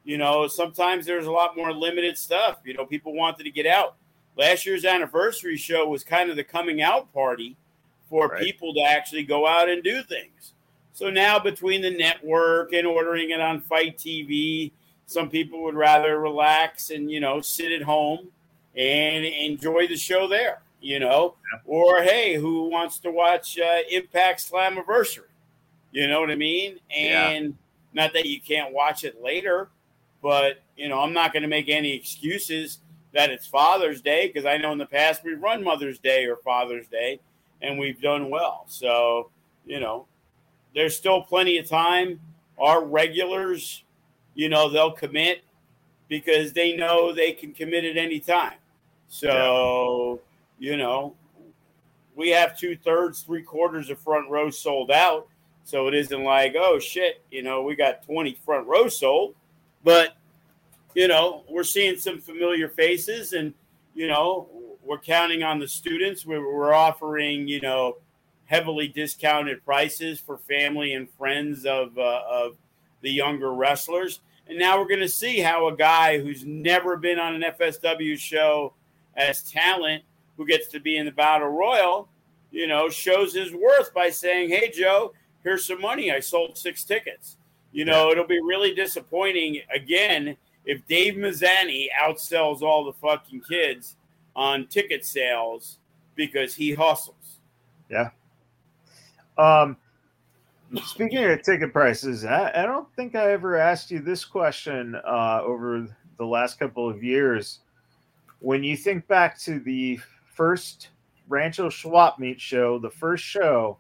You know, sometimes there's a lot more limited stuff. You know, people wanted to get out. Last year's anniversary show was kind of the coming out party for Right. people to actually go out and do things. So now between the network and ordering it on FITE TV, some people would rather relax and you know sit at home and enjoy the show there. You know, yeah. or hey, who wants to watch uh, Impact Slammiversary? You know what I mean? And yeah. not that you can't watch it later, but you know, I'm not going to make any excuses that it's Father's Day because I know in the past we've run Mother's Day or Father's Day and we've done well. So, you know, there's still plenty of time. Our regulars, you know, they'll commit because they know they can commit at any time. So, yeah. you know, we have two thirds, three quarters of front row sold out. So it isn't like, oh shit, you know, we got 20 front row sold. But, you know, we're seeing some familiar faces and, you know, we're counting on the students. We're, offering, you know, heavily discounted prices for family and friends of, uh, of the younger wrestlers. And now we're going to see how a guy who's never been on an FSW show as talent, who gets to be in the battle royal, you know, shows his worth by saying, "Hey, Joe, here's some money. I sold six tickets." You know, it'll be really disappointing again if Dave Mazzani outsells all the fucking kids on ticket sales because he hustles. Yeah. Um, speaking of ticket prices, I, I, don't think I ever asked you this question uh, over the last couple of years. When you think back to the first Rancho Swap Meet show, the first show,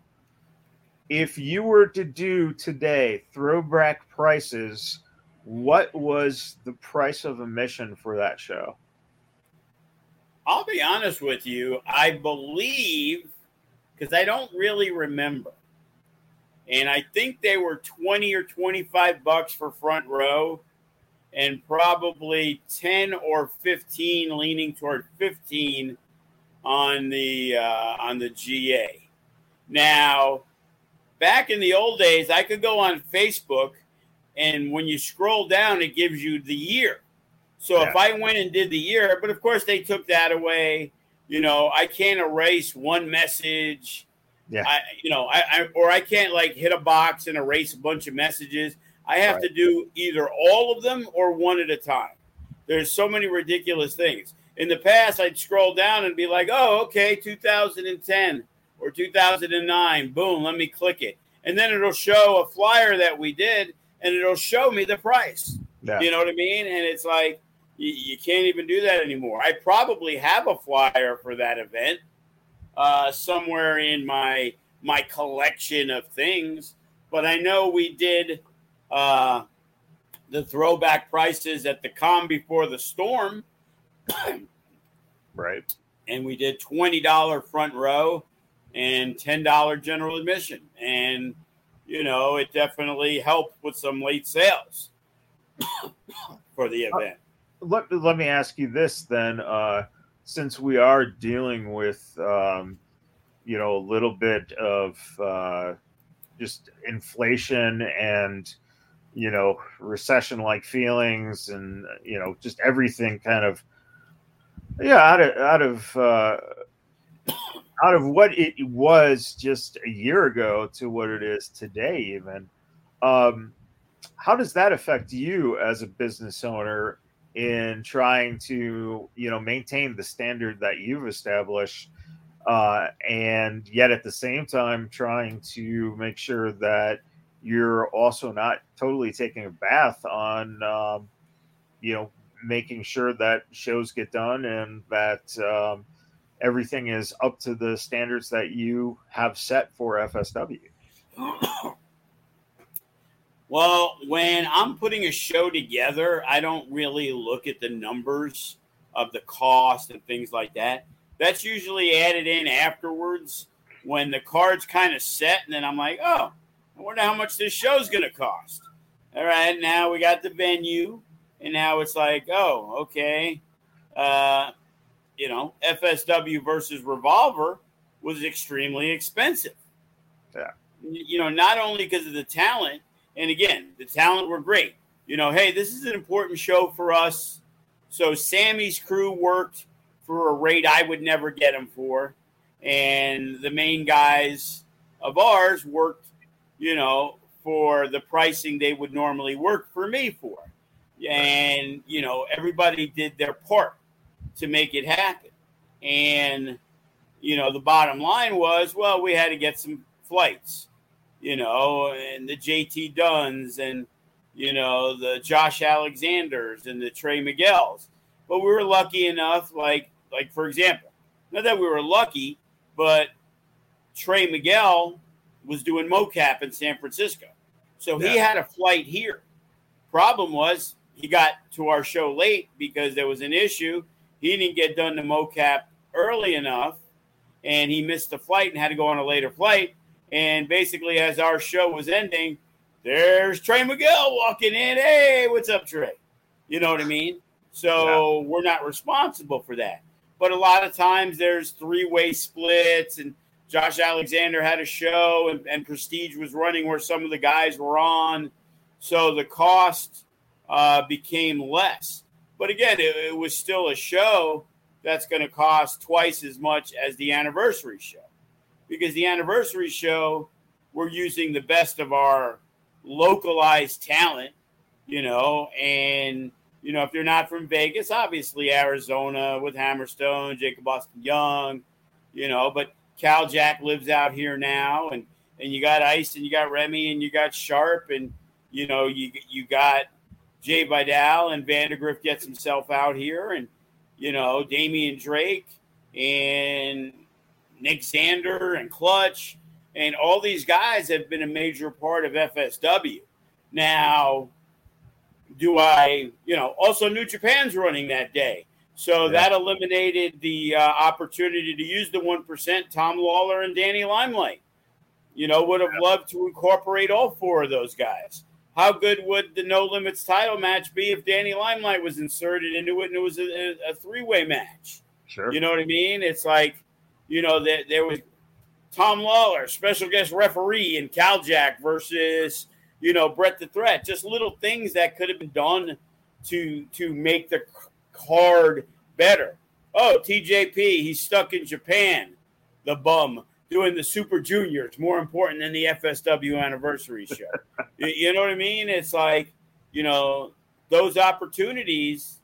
if you were to do today throwback prices, what was the price of admission for that show? I'll be honest with you. I believe because I don't really remember. And I think they were 20 or 25 bucks for front row and probably 10 or 15 leaning toward 15 on the uh, on the GA. Now, back in the old days, I could go on Facebook, and when you scroll down, it gives you the year. So yeah. if I went and did the year, but of course they took that away. You know, I can't erase one message. Yeah. I, you know, I, I or I can't like hit a box and erase a bunch of messages. I have right. to do either all of them or one at a time. There's so many ridiculous things. In the past, I'd scroll down and be like, "Oh, okay, 2010 or 2009. Boom, let me click it." And then it'll show a flyer that we did and it'll show me the price. Yeah. You know what I mean? And it's like you, you, can't even do that anymore. I probably have a flyer for that event uh, somewhere in my my collection of things, but I know we did uh, the throwback prices at the calm before the storm. right. And we did twenty dollar front row and ten dollar general admission, and you know it definitely helped with some late sales for the event. Uh, let, let me ask you this then. Uh, since we are dealing with, um, you know, a little bit of uh, just inflation and, you know, recession like feelings and, you know, just everything kind of, yeah, out of, out of, uh, out of what it was just a year ago to what it is today, even. Um, how does that affect you as a business owner in trying to you know maintain the standard that you've established uh, and yet at the same time trying to make sure that you're also not totally taking a bath on um, you know making sure that shows get done and that um, everything is up to the standards that you have set for FSW. Well, when I'm putting a show together, I don't really look at the numbers of the cost and things like that. That's usually added in afterwards when the card's kind of set, and then I'm like, oh, I wonder how much this show's going to cost. All right, now we got the venue, and now it's like, oh, okay, uh, you know, FSW versus Revolver was extremely expensive. Yeah, you know, not only because of the talent and again, the talent were great. You know, hey, this is an important show for us. So Sammy's crew worked for a rate I would never get them for. And the main guys of ours worked you know, for the pricing they would normally work for me for. And, you know, everybody did their part to make it happen. And, you know, the bottom line was, well, we had to get some flights, you know, and the JT Dunns and, you know, the Josh Alexanders and the Trey Miguel's. But we were lucky enough, like, like for example, not that we were lucky, but Trey Miguel was doing mocap in San Francisco. So he had a flight here. Problem was he got to our show late because there was an issue. He didn't get done the mocap early enough and he missed the flight and had to go on a later flight. And basically, as our show was ending, there's Trey Miguel walking in. Hey, what's up, Trey? You know what I mean? So yeah. we're not responsible for that. But a lot of times there's three way splits, and Josh Alexander had a show, and, and, Prestige was running where some of the guys were on. So the cost uh, became less. But again, it, it was still a show that's going to cost twice as much as the anniversary show. Because the anniversary show we're using the best of our localized talent you know and you know if you're not from vegas obviously arizona with hammerstone jacob austin young you know but cal jack lives out here now and and you got ice and you got remy and you got sharp and you know you you got jay vidal and Vandagriff gets himself out here and you know, Damian Drake and Nick Zander and Clutch and all these guys have been a major part of FSW. Now, do I, you know, also New Japan's running that day. So yeah. that eliminated the uh, opportunity to use the 1%. Tom Lawlor and Danny Limelight, you know, would have loved to incorporate all four of those guys how good would the No Limits title match be if Danny Limelight was inserted into it and it was a, a three way match? Sure. You know what I mean? It's like, you know, that there was Tom Lawlor, special guest referee, and Cal Jack versus, you know, Brett the Threat. Just little things that could have been done to to make the card better. Oh, TJP, he's stuck in Japan. The bum doing the Super Juniors more important than the FSW anniversary show. you know what I mean? It's like, you know, those opportunities,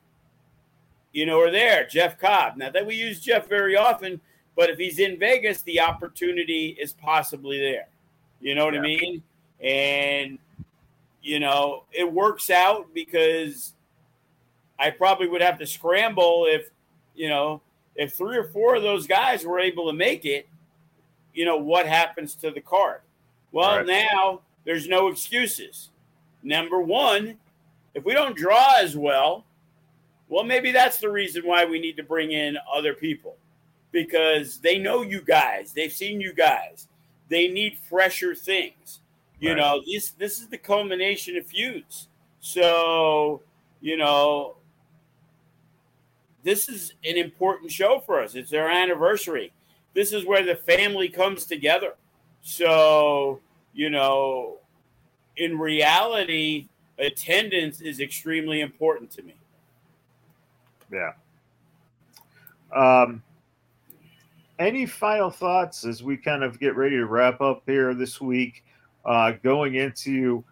you know, are there. Jeff Cobb. Now that we use Jeff very often, but if he's in Vegas, the opportunity is possibly there. You know what yeah. I mean? And you know, it works out because I probably would have to scramble if, you know, if three or four of those guys were able to make it, you know, what happens to the card? Well, right. now there's no excuses. Number one, if we don't draw as well, well, maybe that's the reason why we need to bring in other people because they know you guys, they've seen you guys, they need fresher things. You right. know, this this is the culmination of feuds. So, you know, this is an important show for us. It's our anniversary this is where the family comes together. So, you know, in reality, attendance is extremely important to me. Yeah. Um, any final thoughts as we kind of get ready to wrap up here this week, uh, going into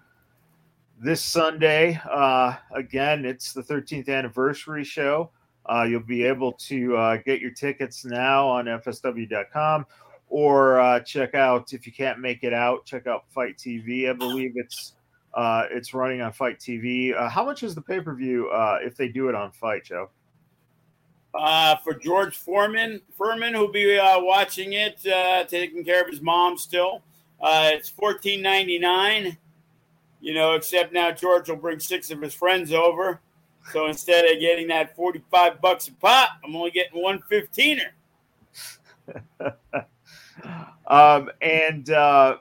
this Sunday? Uh, again, it's the 13th anniversary show. Uh, you'll be able to uh, get your tickets now on FSW.com or uh, check out if you can't make it out. Check out FITE TV. I believe it's uh, it's running on FITE TV. Uh, how much is the pay per view uh, if they do it on FITE, Joe? for George Foreman, Furman, who'll be watching it, taking care of his mom still. it's fourteen ninety nine. You know, except now George will bring six of his friends over. So instead of getting that 45 bucks a pop, I'm only getting one 15er. um, and uh,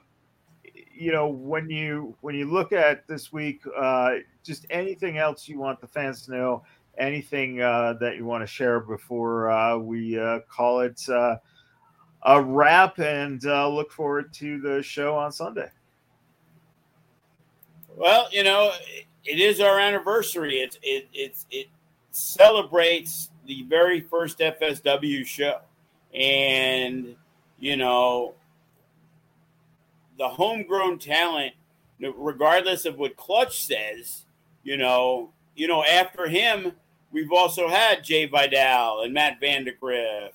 you know when you when you look at this week, uh, just anything else you want the fans to know, anything uh, that you want to share before uh, we uh, call it uh, a wrap, and look forward to the show on Sunday. Well, you know, it is our anniversary. It's it it's it celebrates the very first FSW show, and you know the homegrown talent, regardless of what Clutch says, you know, you know, after him, we've also had Jay Vidal and Matt Vandagriff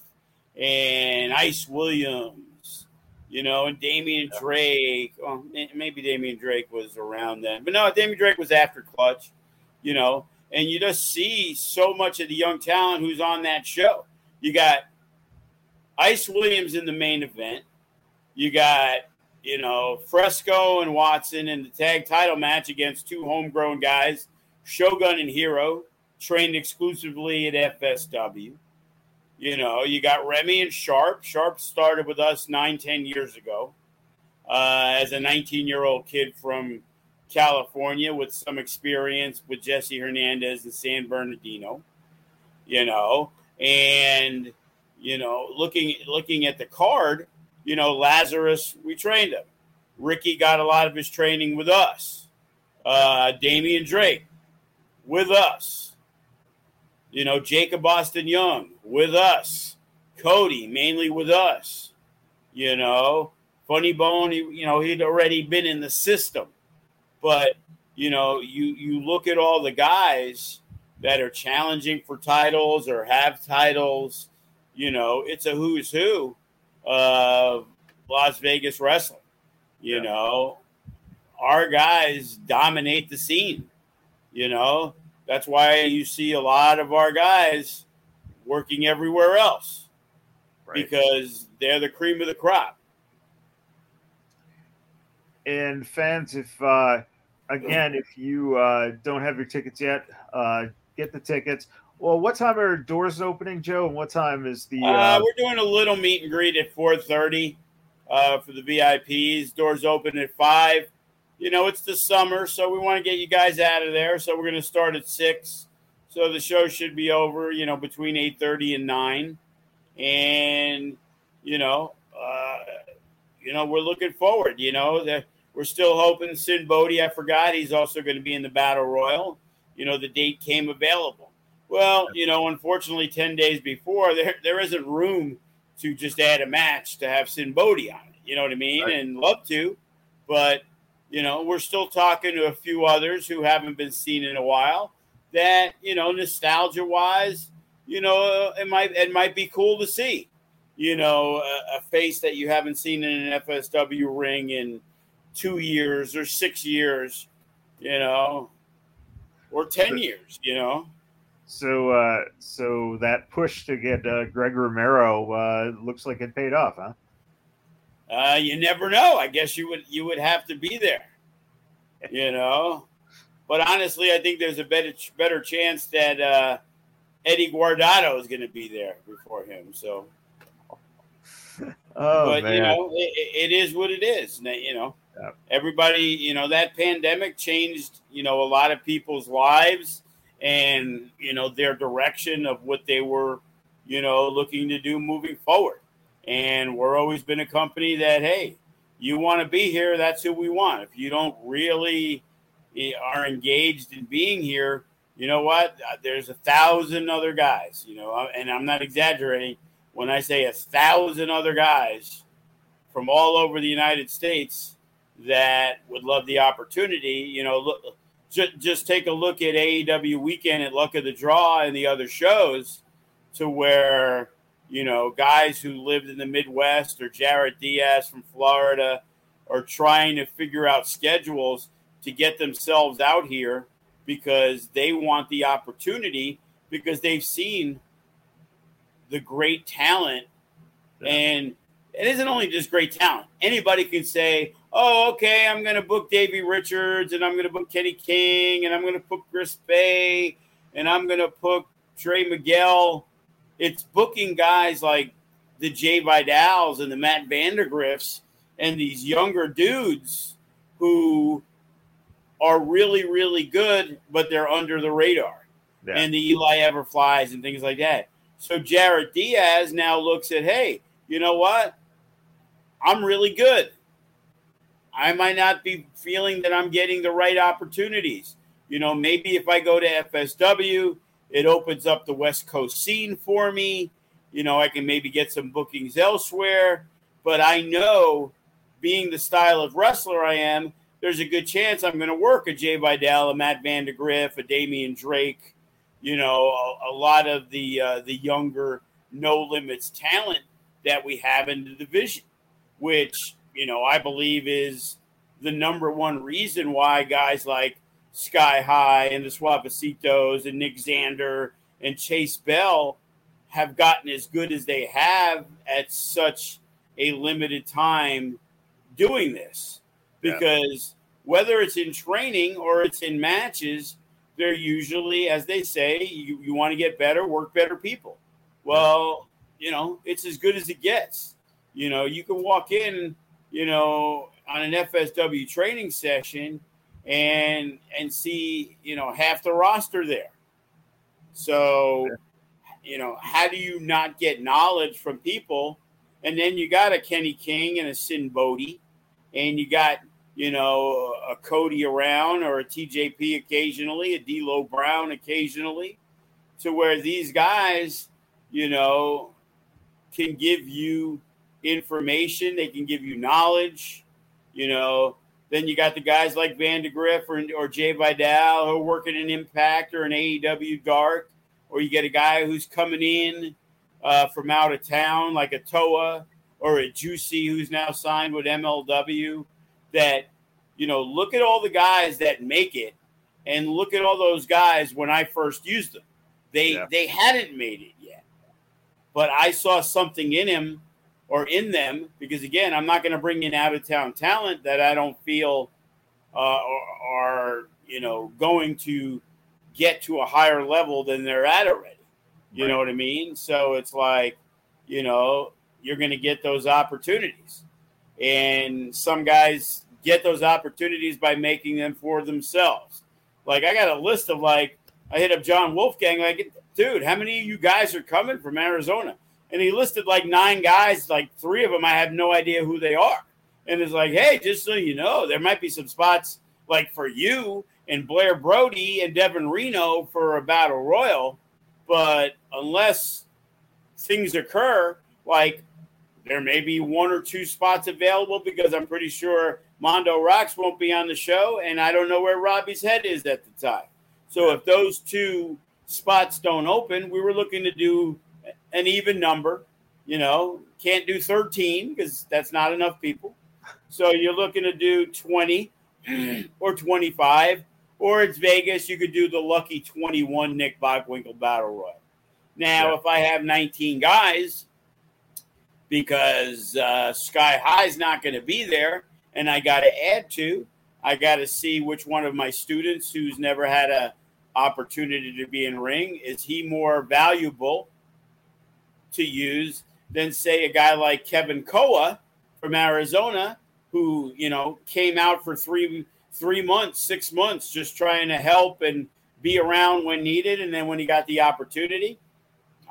and Ice Williams, you know, and Damian Drake. Well, maybe Damian Drake was around then, but no, Damian Drake was after Clutch, you know, and you just see so much of the young talent who's on that show. You got Ice Williams in the main event. You got, you know, Fresco and Watson in the tag title match against two homegrown guys, Shogun and Hero, trained exclusively at FSW. You know, you got Remy and Sharp. Sharp started with us nine, ten years ago uh, as a 19 year old kid from California with some experience with Jesse Hernandez and San Bernardino. You know, and you know, looking looking at the card, you know, Lazarus, we trained him. Ricky got a lot of his training with us. Uh, Damian Drake with us. You know, Jacob Austin Young with us. Cody mainly with us. You know, Funny Bone, he, you know, he'd already been in the system. But, you know, you you look at all the guys that are challenging for titles or have titles you know, it's a who's who of Las Vegas wrestling. You yeah. know, our guys dominate the scene. You know, that's why you see a lot of our guys working everywhere else right. because they're the cream of the crop. And fans, if uh, again, if you uh, don't have your tickets yet, uh, get the tickets. Well, what time are doors opening, Joe? And what time is the? Uh, uh, we're doing a little meet and greet at four thirty uh, for the VIPs. Doors open at five. You know, it's the summer, so we want to get you guys out of there. So we're going to start at six. So the show should be over, you know, between eight thirty and nine, and you know, uh, you know, we're looking forward. You know, that we're still hoping Sinn Bodhi. I forgot he's also going to be in the battle royal. You know, the date came available. Well, you know, unfortunately, 10 days before, there, there isn't room to just add a match to have Sinn Bodhi on it. You know what I mean? Right. And love to, but, you know, we're still talking to a few others who haven't been seen in a while that, you know, nostalgia wise, you know, it might, it might be cool to see, you know, a, a face that you haven't seen in an FSW ring in two years or six years, you know, or 10 years, you know. So, uh, so that push to get uh, Greg Romero uh, looks like it paid off, huh? Uh, you never know. I guess you would you would have to be there, you know. But honestly, I think there's a better better chance that uh, Eddie Guardado is going to be there before him. So, oh, but man. you know, it, it is what it is. You know, yeah. everybody, you know, that pandemic changed, you know, a lot of people's lives and you know their direction of what they were you know looking to do moving forward and we're always been a company that hey you want to be here that's who we want if you don't really are engaged in being here you know what? Uh, there's a thousand other guys you know uh, and i'm not exaggerating when i say a thousand other guys from all over the united states that would love the opportunity you know look just, just take a look at AEW weekend at Luck of the Draw and the other shows to where, you know, guys who lived in the Midwest or Jared Diaz from Florida are trying to figure out schedules to get themselves out here because they want the opportunity because they've seen the great talent and it isn't only just great talent. Anybody can say, oh, okay, I'm going to book Davey Richards and I'm going to book Kenny King and I'm going to book Chris Bey and I'm going to book Trey Miguel. It's booking guys like the Jay Vidals and the Matt Vandagriffs and these younger dudes who are really, really good, but they're under the radar. Yeah. And the Eli Everflies and things like that. So Jared Diaz now looks at, hey, you know what? I'm really good. I might not be feeling that I'm getting the right opportunities. You know, maybe if I go to FSW, it opens up the West Coast scene for me. You know, I can maybe get some bookings elsewhere. But I know being the style of wrestler I am, there's a good chance I'm going to work a Jay Vidal, a Matt Vandagriff, a Damian Drake, you know, a, a lot of the uh, the younger no limits talent that we have in the division, which you know I believe is the number one reason why guys like Sky High and the Suavecitos and Nick Xander and Chase Bell have gotten as good as they have at such a limited time doing this because. Whether it's in training or it's in matches they're usually as they say you, you want to get better work better people. Well you know it's as good as it gets. You know you can walk in you know on an fsw training session and and see you know half the roster there. So you know how do you not get knowledge from people? And then you got a kenny king and a Sinn Bodhi and you got you know a cody around or a tjp occasionally a d'lo brown occasionally to where these guys you know can give you information they can give you knowledge you know then you got the guys like Vandagriff or, or Jay Vidal who are working in Impact or an AEW Dark, or you get a guy who's coming in uh, from out of town like a Toa or a Juicy who's now signed with MLW. That you know, look at all the guys that make it, and look at all those guys when I first used them. They yeah. they hadn't made it yet, but I saw something in him or in them because again i'm not going to bring in out of town talent that i don't feel uh, are, you know going to get to a higher level than they're at already you right. know what i mean so it's like you know you're going to get those opportunities and some guys get those opportunities by making them for themselves like i got a list of like i hit up john wolfgang like dude how many of you guys are coming from arizona and he listed like nine guys. Like three of them, I have no idea who they are. And it's like, hey, just so you know, there might be some spots like for you and Blair Brody and Devin Reno for a battle royal, but unless things occur, like there may be one or two spots available because I'm pretty sure Mondo Rocks won't be on the show, and I don't know where Robbie's head is at the time. So if those two spots don't open, we were looking to do an even number. You know, can't do 13 because that's not enough people. So you're looking to do 20 or 25, or it's Vegas. You could do the lucky 21 Nick Bockwinkel Battle Royal. Now, yeah. if I have 19 guys, because uh, Sky High is not going to be there, and I got to add to, I got to see which one of my students who's never had a opportunity to be in ring is he more valuable to use than say a guy like Kevin Koa from Arizona, who you know came out for three three months, six months, just trying to help and be around when needed, and then when he got the opportunity,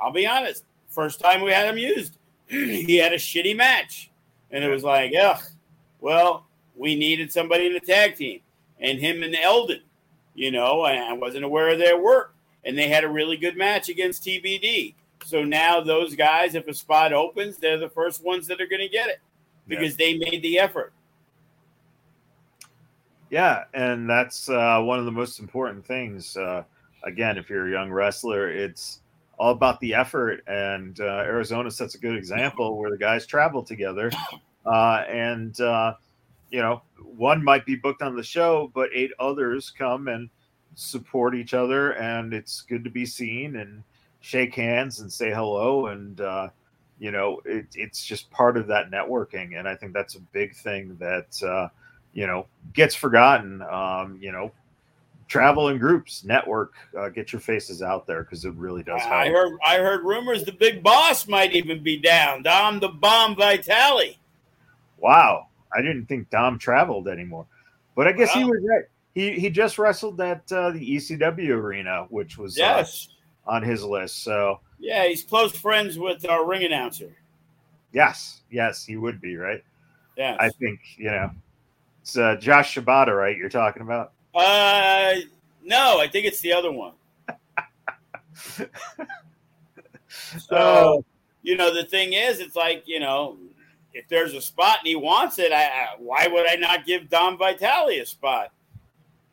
I'll be honest, first time we had him used, he had a shitty match, and it was like, ugh, well, we needed somebody in the tag team, and him and Eldon, you know, I wasn't aware of their work, and they had a really good match against TBD. So now those guys, if a spot opens, they're the first ones that are going to get it because yeah. they made the effort. Yeah, and that's uh, one of the most important things. Uh, again, if you're a young wrestler, it's all about the effort. And uh, Arizona sets a good example where the guys travel together, uh, and uh, you know, one might be booked on the show, but eight others come and support each other, and it's good to be seen and shake hands and say hello. And uh, you know it, it's just part of that networking. And i think that's a big thing that uh, you know gets forgotten. Um, you know travel in groups network uh, get your faces out there because it really does help. i heard i heard rumors the big boss might even be down dom the bomb vitale wow i didn't think dom traveled anymore but i guess he was right he, he just wrestled at uh, the ecw arena which was uh, yes on his list. So yeah, he's close friends with our ring announcer. Yes, yes, he would be right. Yeah, I think you know it's uh, Josh Shibata, right? You're talking about? Uh, no, I think it's the other one. so you know, the thing is, it's like you know, if there's a spot and he wants it, I, I, why would I not give Dom Vitale a spot?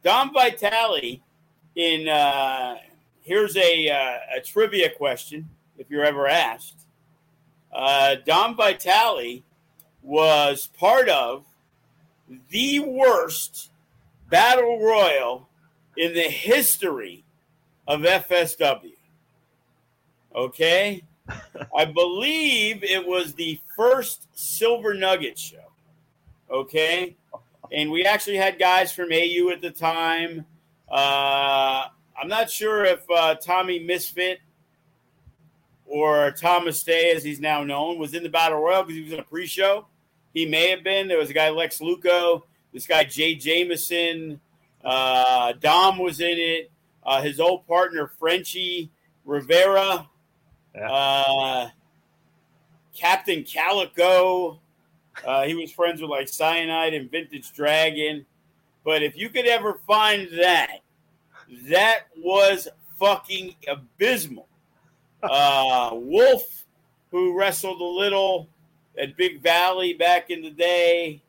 Dom Vitale in uh, here's a uh, a trivia question if you're ever asked. Uh, Dom Vitale was part of the worst battle royal in the history of FSW. Okay? I believe it was the first Silver Nugget show. Okay? And we actually had guys from AU at the time. Uh, I'm not sure if uh, Tommy Misfit or Thomas Day, as he's now known, was in the Battle Royal because he was in a pre show. He may have been. There was a guy, Lex Luco, this guy, Jay Jameson. Uh, Dom was in it. Uh, his old partner, Frenchie Rivera. Yeah. Uh, Captain Calico. Uh, he was friends with like Cyanide and Vintage Dragon. But if you could ever find that, that was fucking abysmal. Uh, Wolf, who wrestled a little at Big Valley back in the day.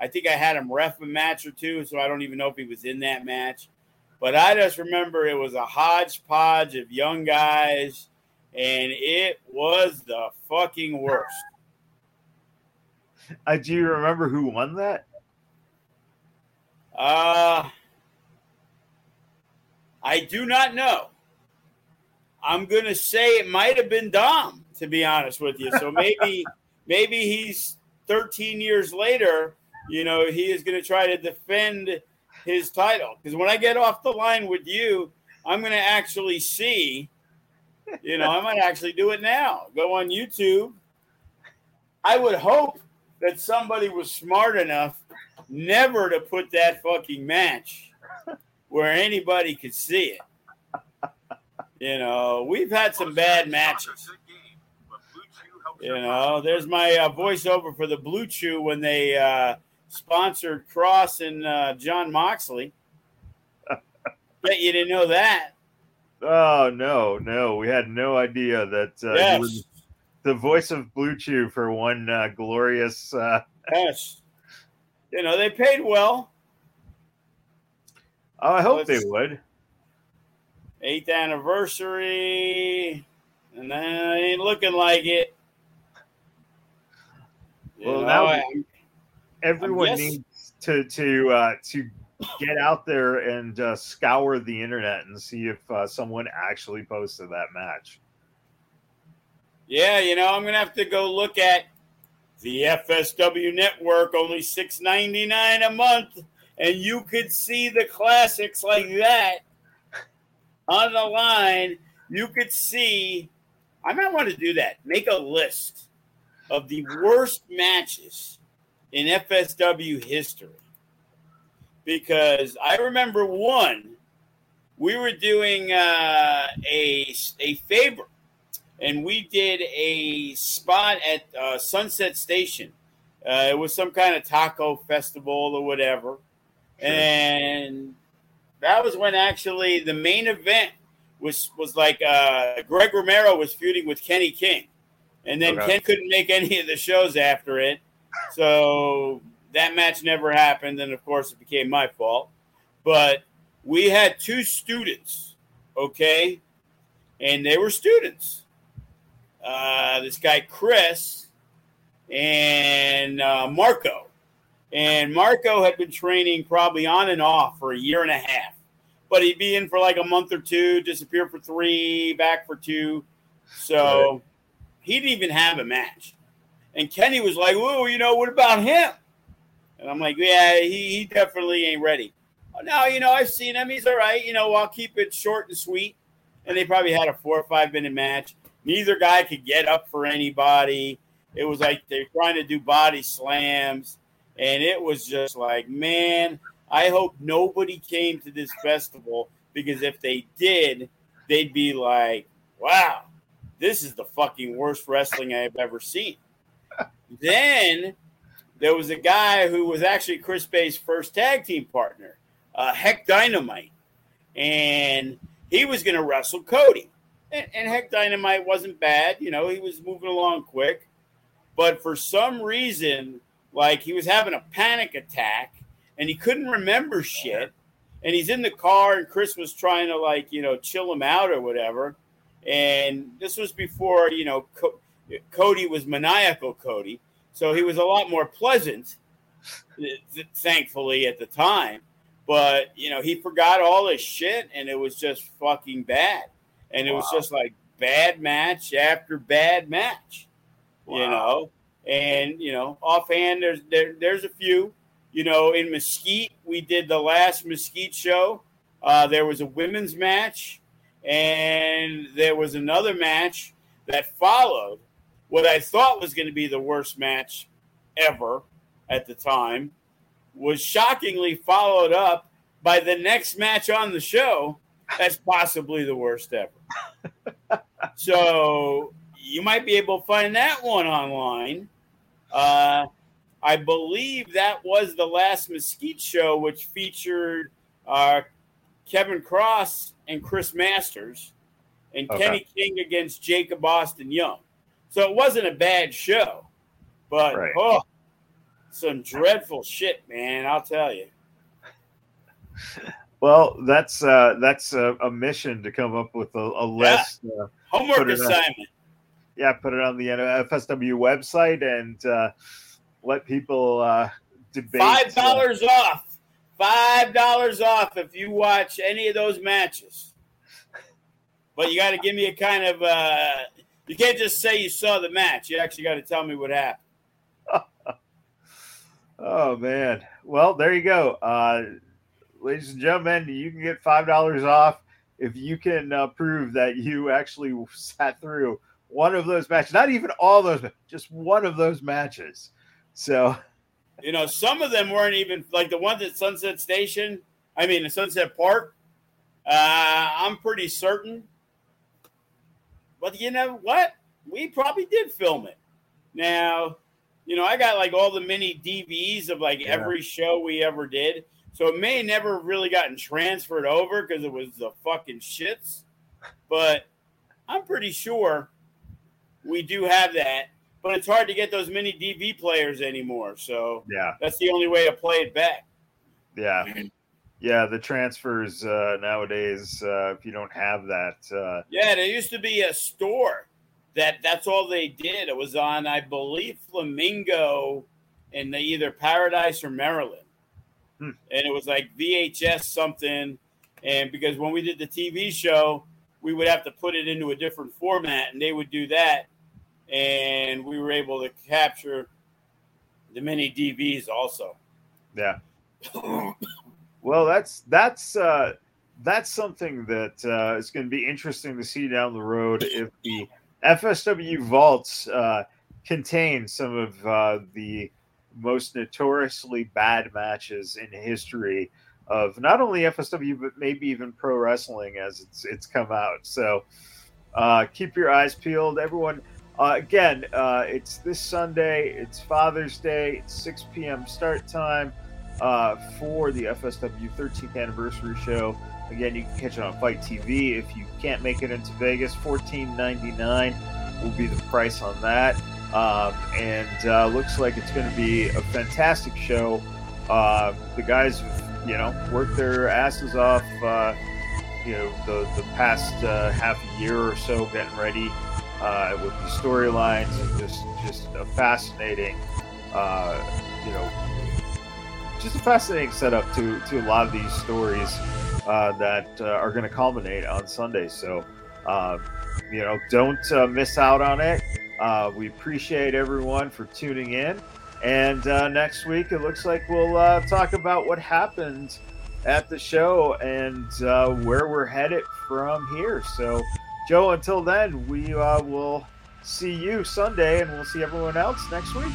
I think I had him ref a match or two, so I don't even know if he was in that match. But I just remember it was a hodgepodge of young guys, and it was the fucking worst. Uh, do you remember who won that? Uh, I do not know. I'm gonna say it might have been Dom, to be honest with you. So maybe maybe he's 13 years later, you know, he is gonna try to defend his title. Because when I get off the line with you, I'm gonna actually see, you know, I might actually do it now. Go on YouTube. I would hope that somebody was smart enough never to put that fucking match where anybody could see it. You know, we've had some bad matches. You know, there's my uh, voiceover for the Blue Chew when they uh, sponsored Cross and uh, Jon Moxley. Bet you didn't know that. Oh no, no, we had no idea that uh, yes. the voice of Blue Chew for one uh, glorious. Uh... Yes, you know they paid well. Oh, I hope they would eighth anniversary, and then it ain't looking like it. You well, know, now everyone needs to to uh, to get out there and uh, scour the internet and see if uh, someone actually posted that match. Yeah, you know, I'm gonna have to go look at the FSW network, only six ninety nine a month, and you could see the classics like that on the line, you could see. I might want to do that. Make a list of the worst matches in FSW history. Because I remember one, we were doing uh, a, a favor, and we did a spot at uh, Sunset Station. Uh, it was some kind of taco festival or whatever. Sure. And that was when actually the main event was was like uh, Greg Romero was feuding with Kenny King, and then okay. Ken couldn't make any of the shows after it, so that match never happened. And of course, it became my fault. But we had two students, okay, and they were students. Uh, this guy Chris and uh, Marco and Marco had been training probably on and off for a year and a half. But he'd be in for like a month or two, disappear for three, back for two. So he didn't even have a match. And Kenny was like, "Whoa, you know, what about him?" And I'm like, "Yeah, he, he definitely ain't ready." Oh, no, you know, I've seen him. He's all right. You know, I'll keep it short and sweet. And they probably had a four or five minute match. Neither guy could get up for anybody. It was like they're trying to do body slams. And it was just like, man, I hope nobody came to this festival because if they did, they'd be like, wow, this is the fucking worst wrestling I've ever seen. Then there was a guy who was actually Chris Bey's first tag team partner, uh, Heck Dynamite. And he was going to wrestle Cody. And, and Heck Dynamite wasn't bad. You know, he was moving along quick. but for some reason, like he was having a panic attack and he couldn't remember shit. And he's in the car, and Chris was trying to like you know chill him out or whatever. And this was before you know Co- Cody was maniacal Cody, so he was a lot more pleasant, thankfully at the time. But you know he forgot all his shit, and it was just fucking bad. And it wow. was just like bad match after bad match, wow. you know. And you know, offhand, there's there, there's a few. You know, in Mesquite, we did the last Mesquite show. Uh, there was a women's match, and there was another match that followed what I thought was going to be the worst match ever at the time. Was shockingly followed up by the next match on the show that's possibly the worst ever. so you might be able to find that one online. Uh, I believe that was the last Mesquite show, which featured uh, Kevin Cross and Chris Masters, and okay. Kenny King against Jacob Austin Young. So it wasn't a bad show, but right. oh, some dreadful shit, man. I'll tell you. Well, that's uh, that's a, a, mission to come up with a, a list. Yeah. Uh, Homework assignment. On, yeah, put it on the FSW website and uh, let people uh, debate. Five dollars off. Five dollars off if you watch any of those matches. But you got to give me a kind of. You can't just say you saw the match. You actually got to tell me what happened. oh man. Well, there you go. Uh, ladies and gentlemen, you can get five dollars off if you can uh, prove that you actually sat through one of those matches. Not even all those, just one of those matches. So, you know, some of them weren't even like the ones at Sunset Station. I mean, Sunset Park. Uh, I'm pretty certain. But you know what? We probably did film it. Now, you know, I got like all the mini DVDs of like yeah. every show we ever did. So it may never really gotten transferred over because it was the fucking shits. But I'm pretty sure we do have that. But it's hard to get those mini DV players anymore. So yeah, that's the only way to play it back. Yeah. Yeah, the transfers uh, nowadays, uh, if you don't have that. Uh... Yeah, there used to be a store that that's all they did. It was on, I believe, Flamingo in the, either Paradise or Maryland hmm. and it was like VHS something. And because when we did the TV show, we would have to put it into a different format, and they would do that, and we were able to capture the mini DVs also. Yeah. well, that's that's uh, that's something that uh, is going to be interesting to see down the road if the FSW vaults uh, contain some of uh, the most notoriously bad matches in history of not only FSW but maybe even pro wrestling as it's it's come out. So uh, keep your eyes peeled, everyone. Uh, again, uh, it's this Sunday. It's Father's Day. It's 6 p.m. start time uh, for the FSW 13th anniversary show. Again, you can catch it on FITE TV. If you can't make it into Vegas, $14.99 will be the price on that. Um, and uh, looks like it's going to be a fantastic show. Uh, the guys, you know, worked their asses off, uh, you know, the the past uh, half a year or so, getting ready uh, with the storylines and just just a fascinating, uh, you know, just a fascinating setup to to a lot of these stories that are going to culminate on Sunday. So, you know, don't miss out on it. Uh, we appreciate everyone for tuning in. And uh, next week, it looks like we'll uh, talk about what happened at the show and uh, where we're headed from here. So, Joe, until then, we uh, will see you Sunday and we'll see everyone else next week.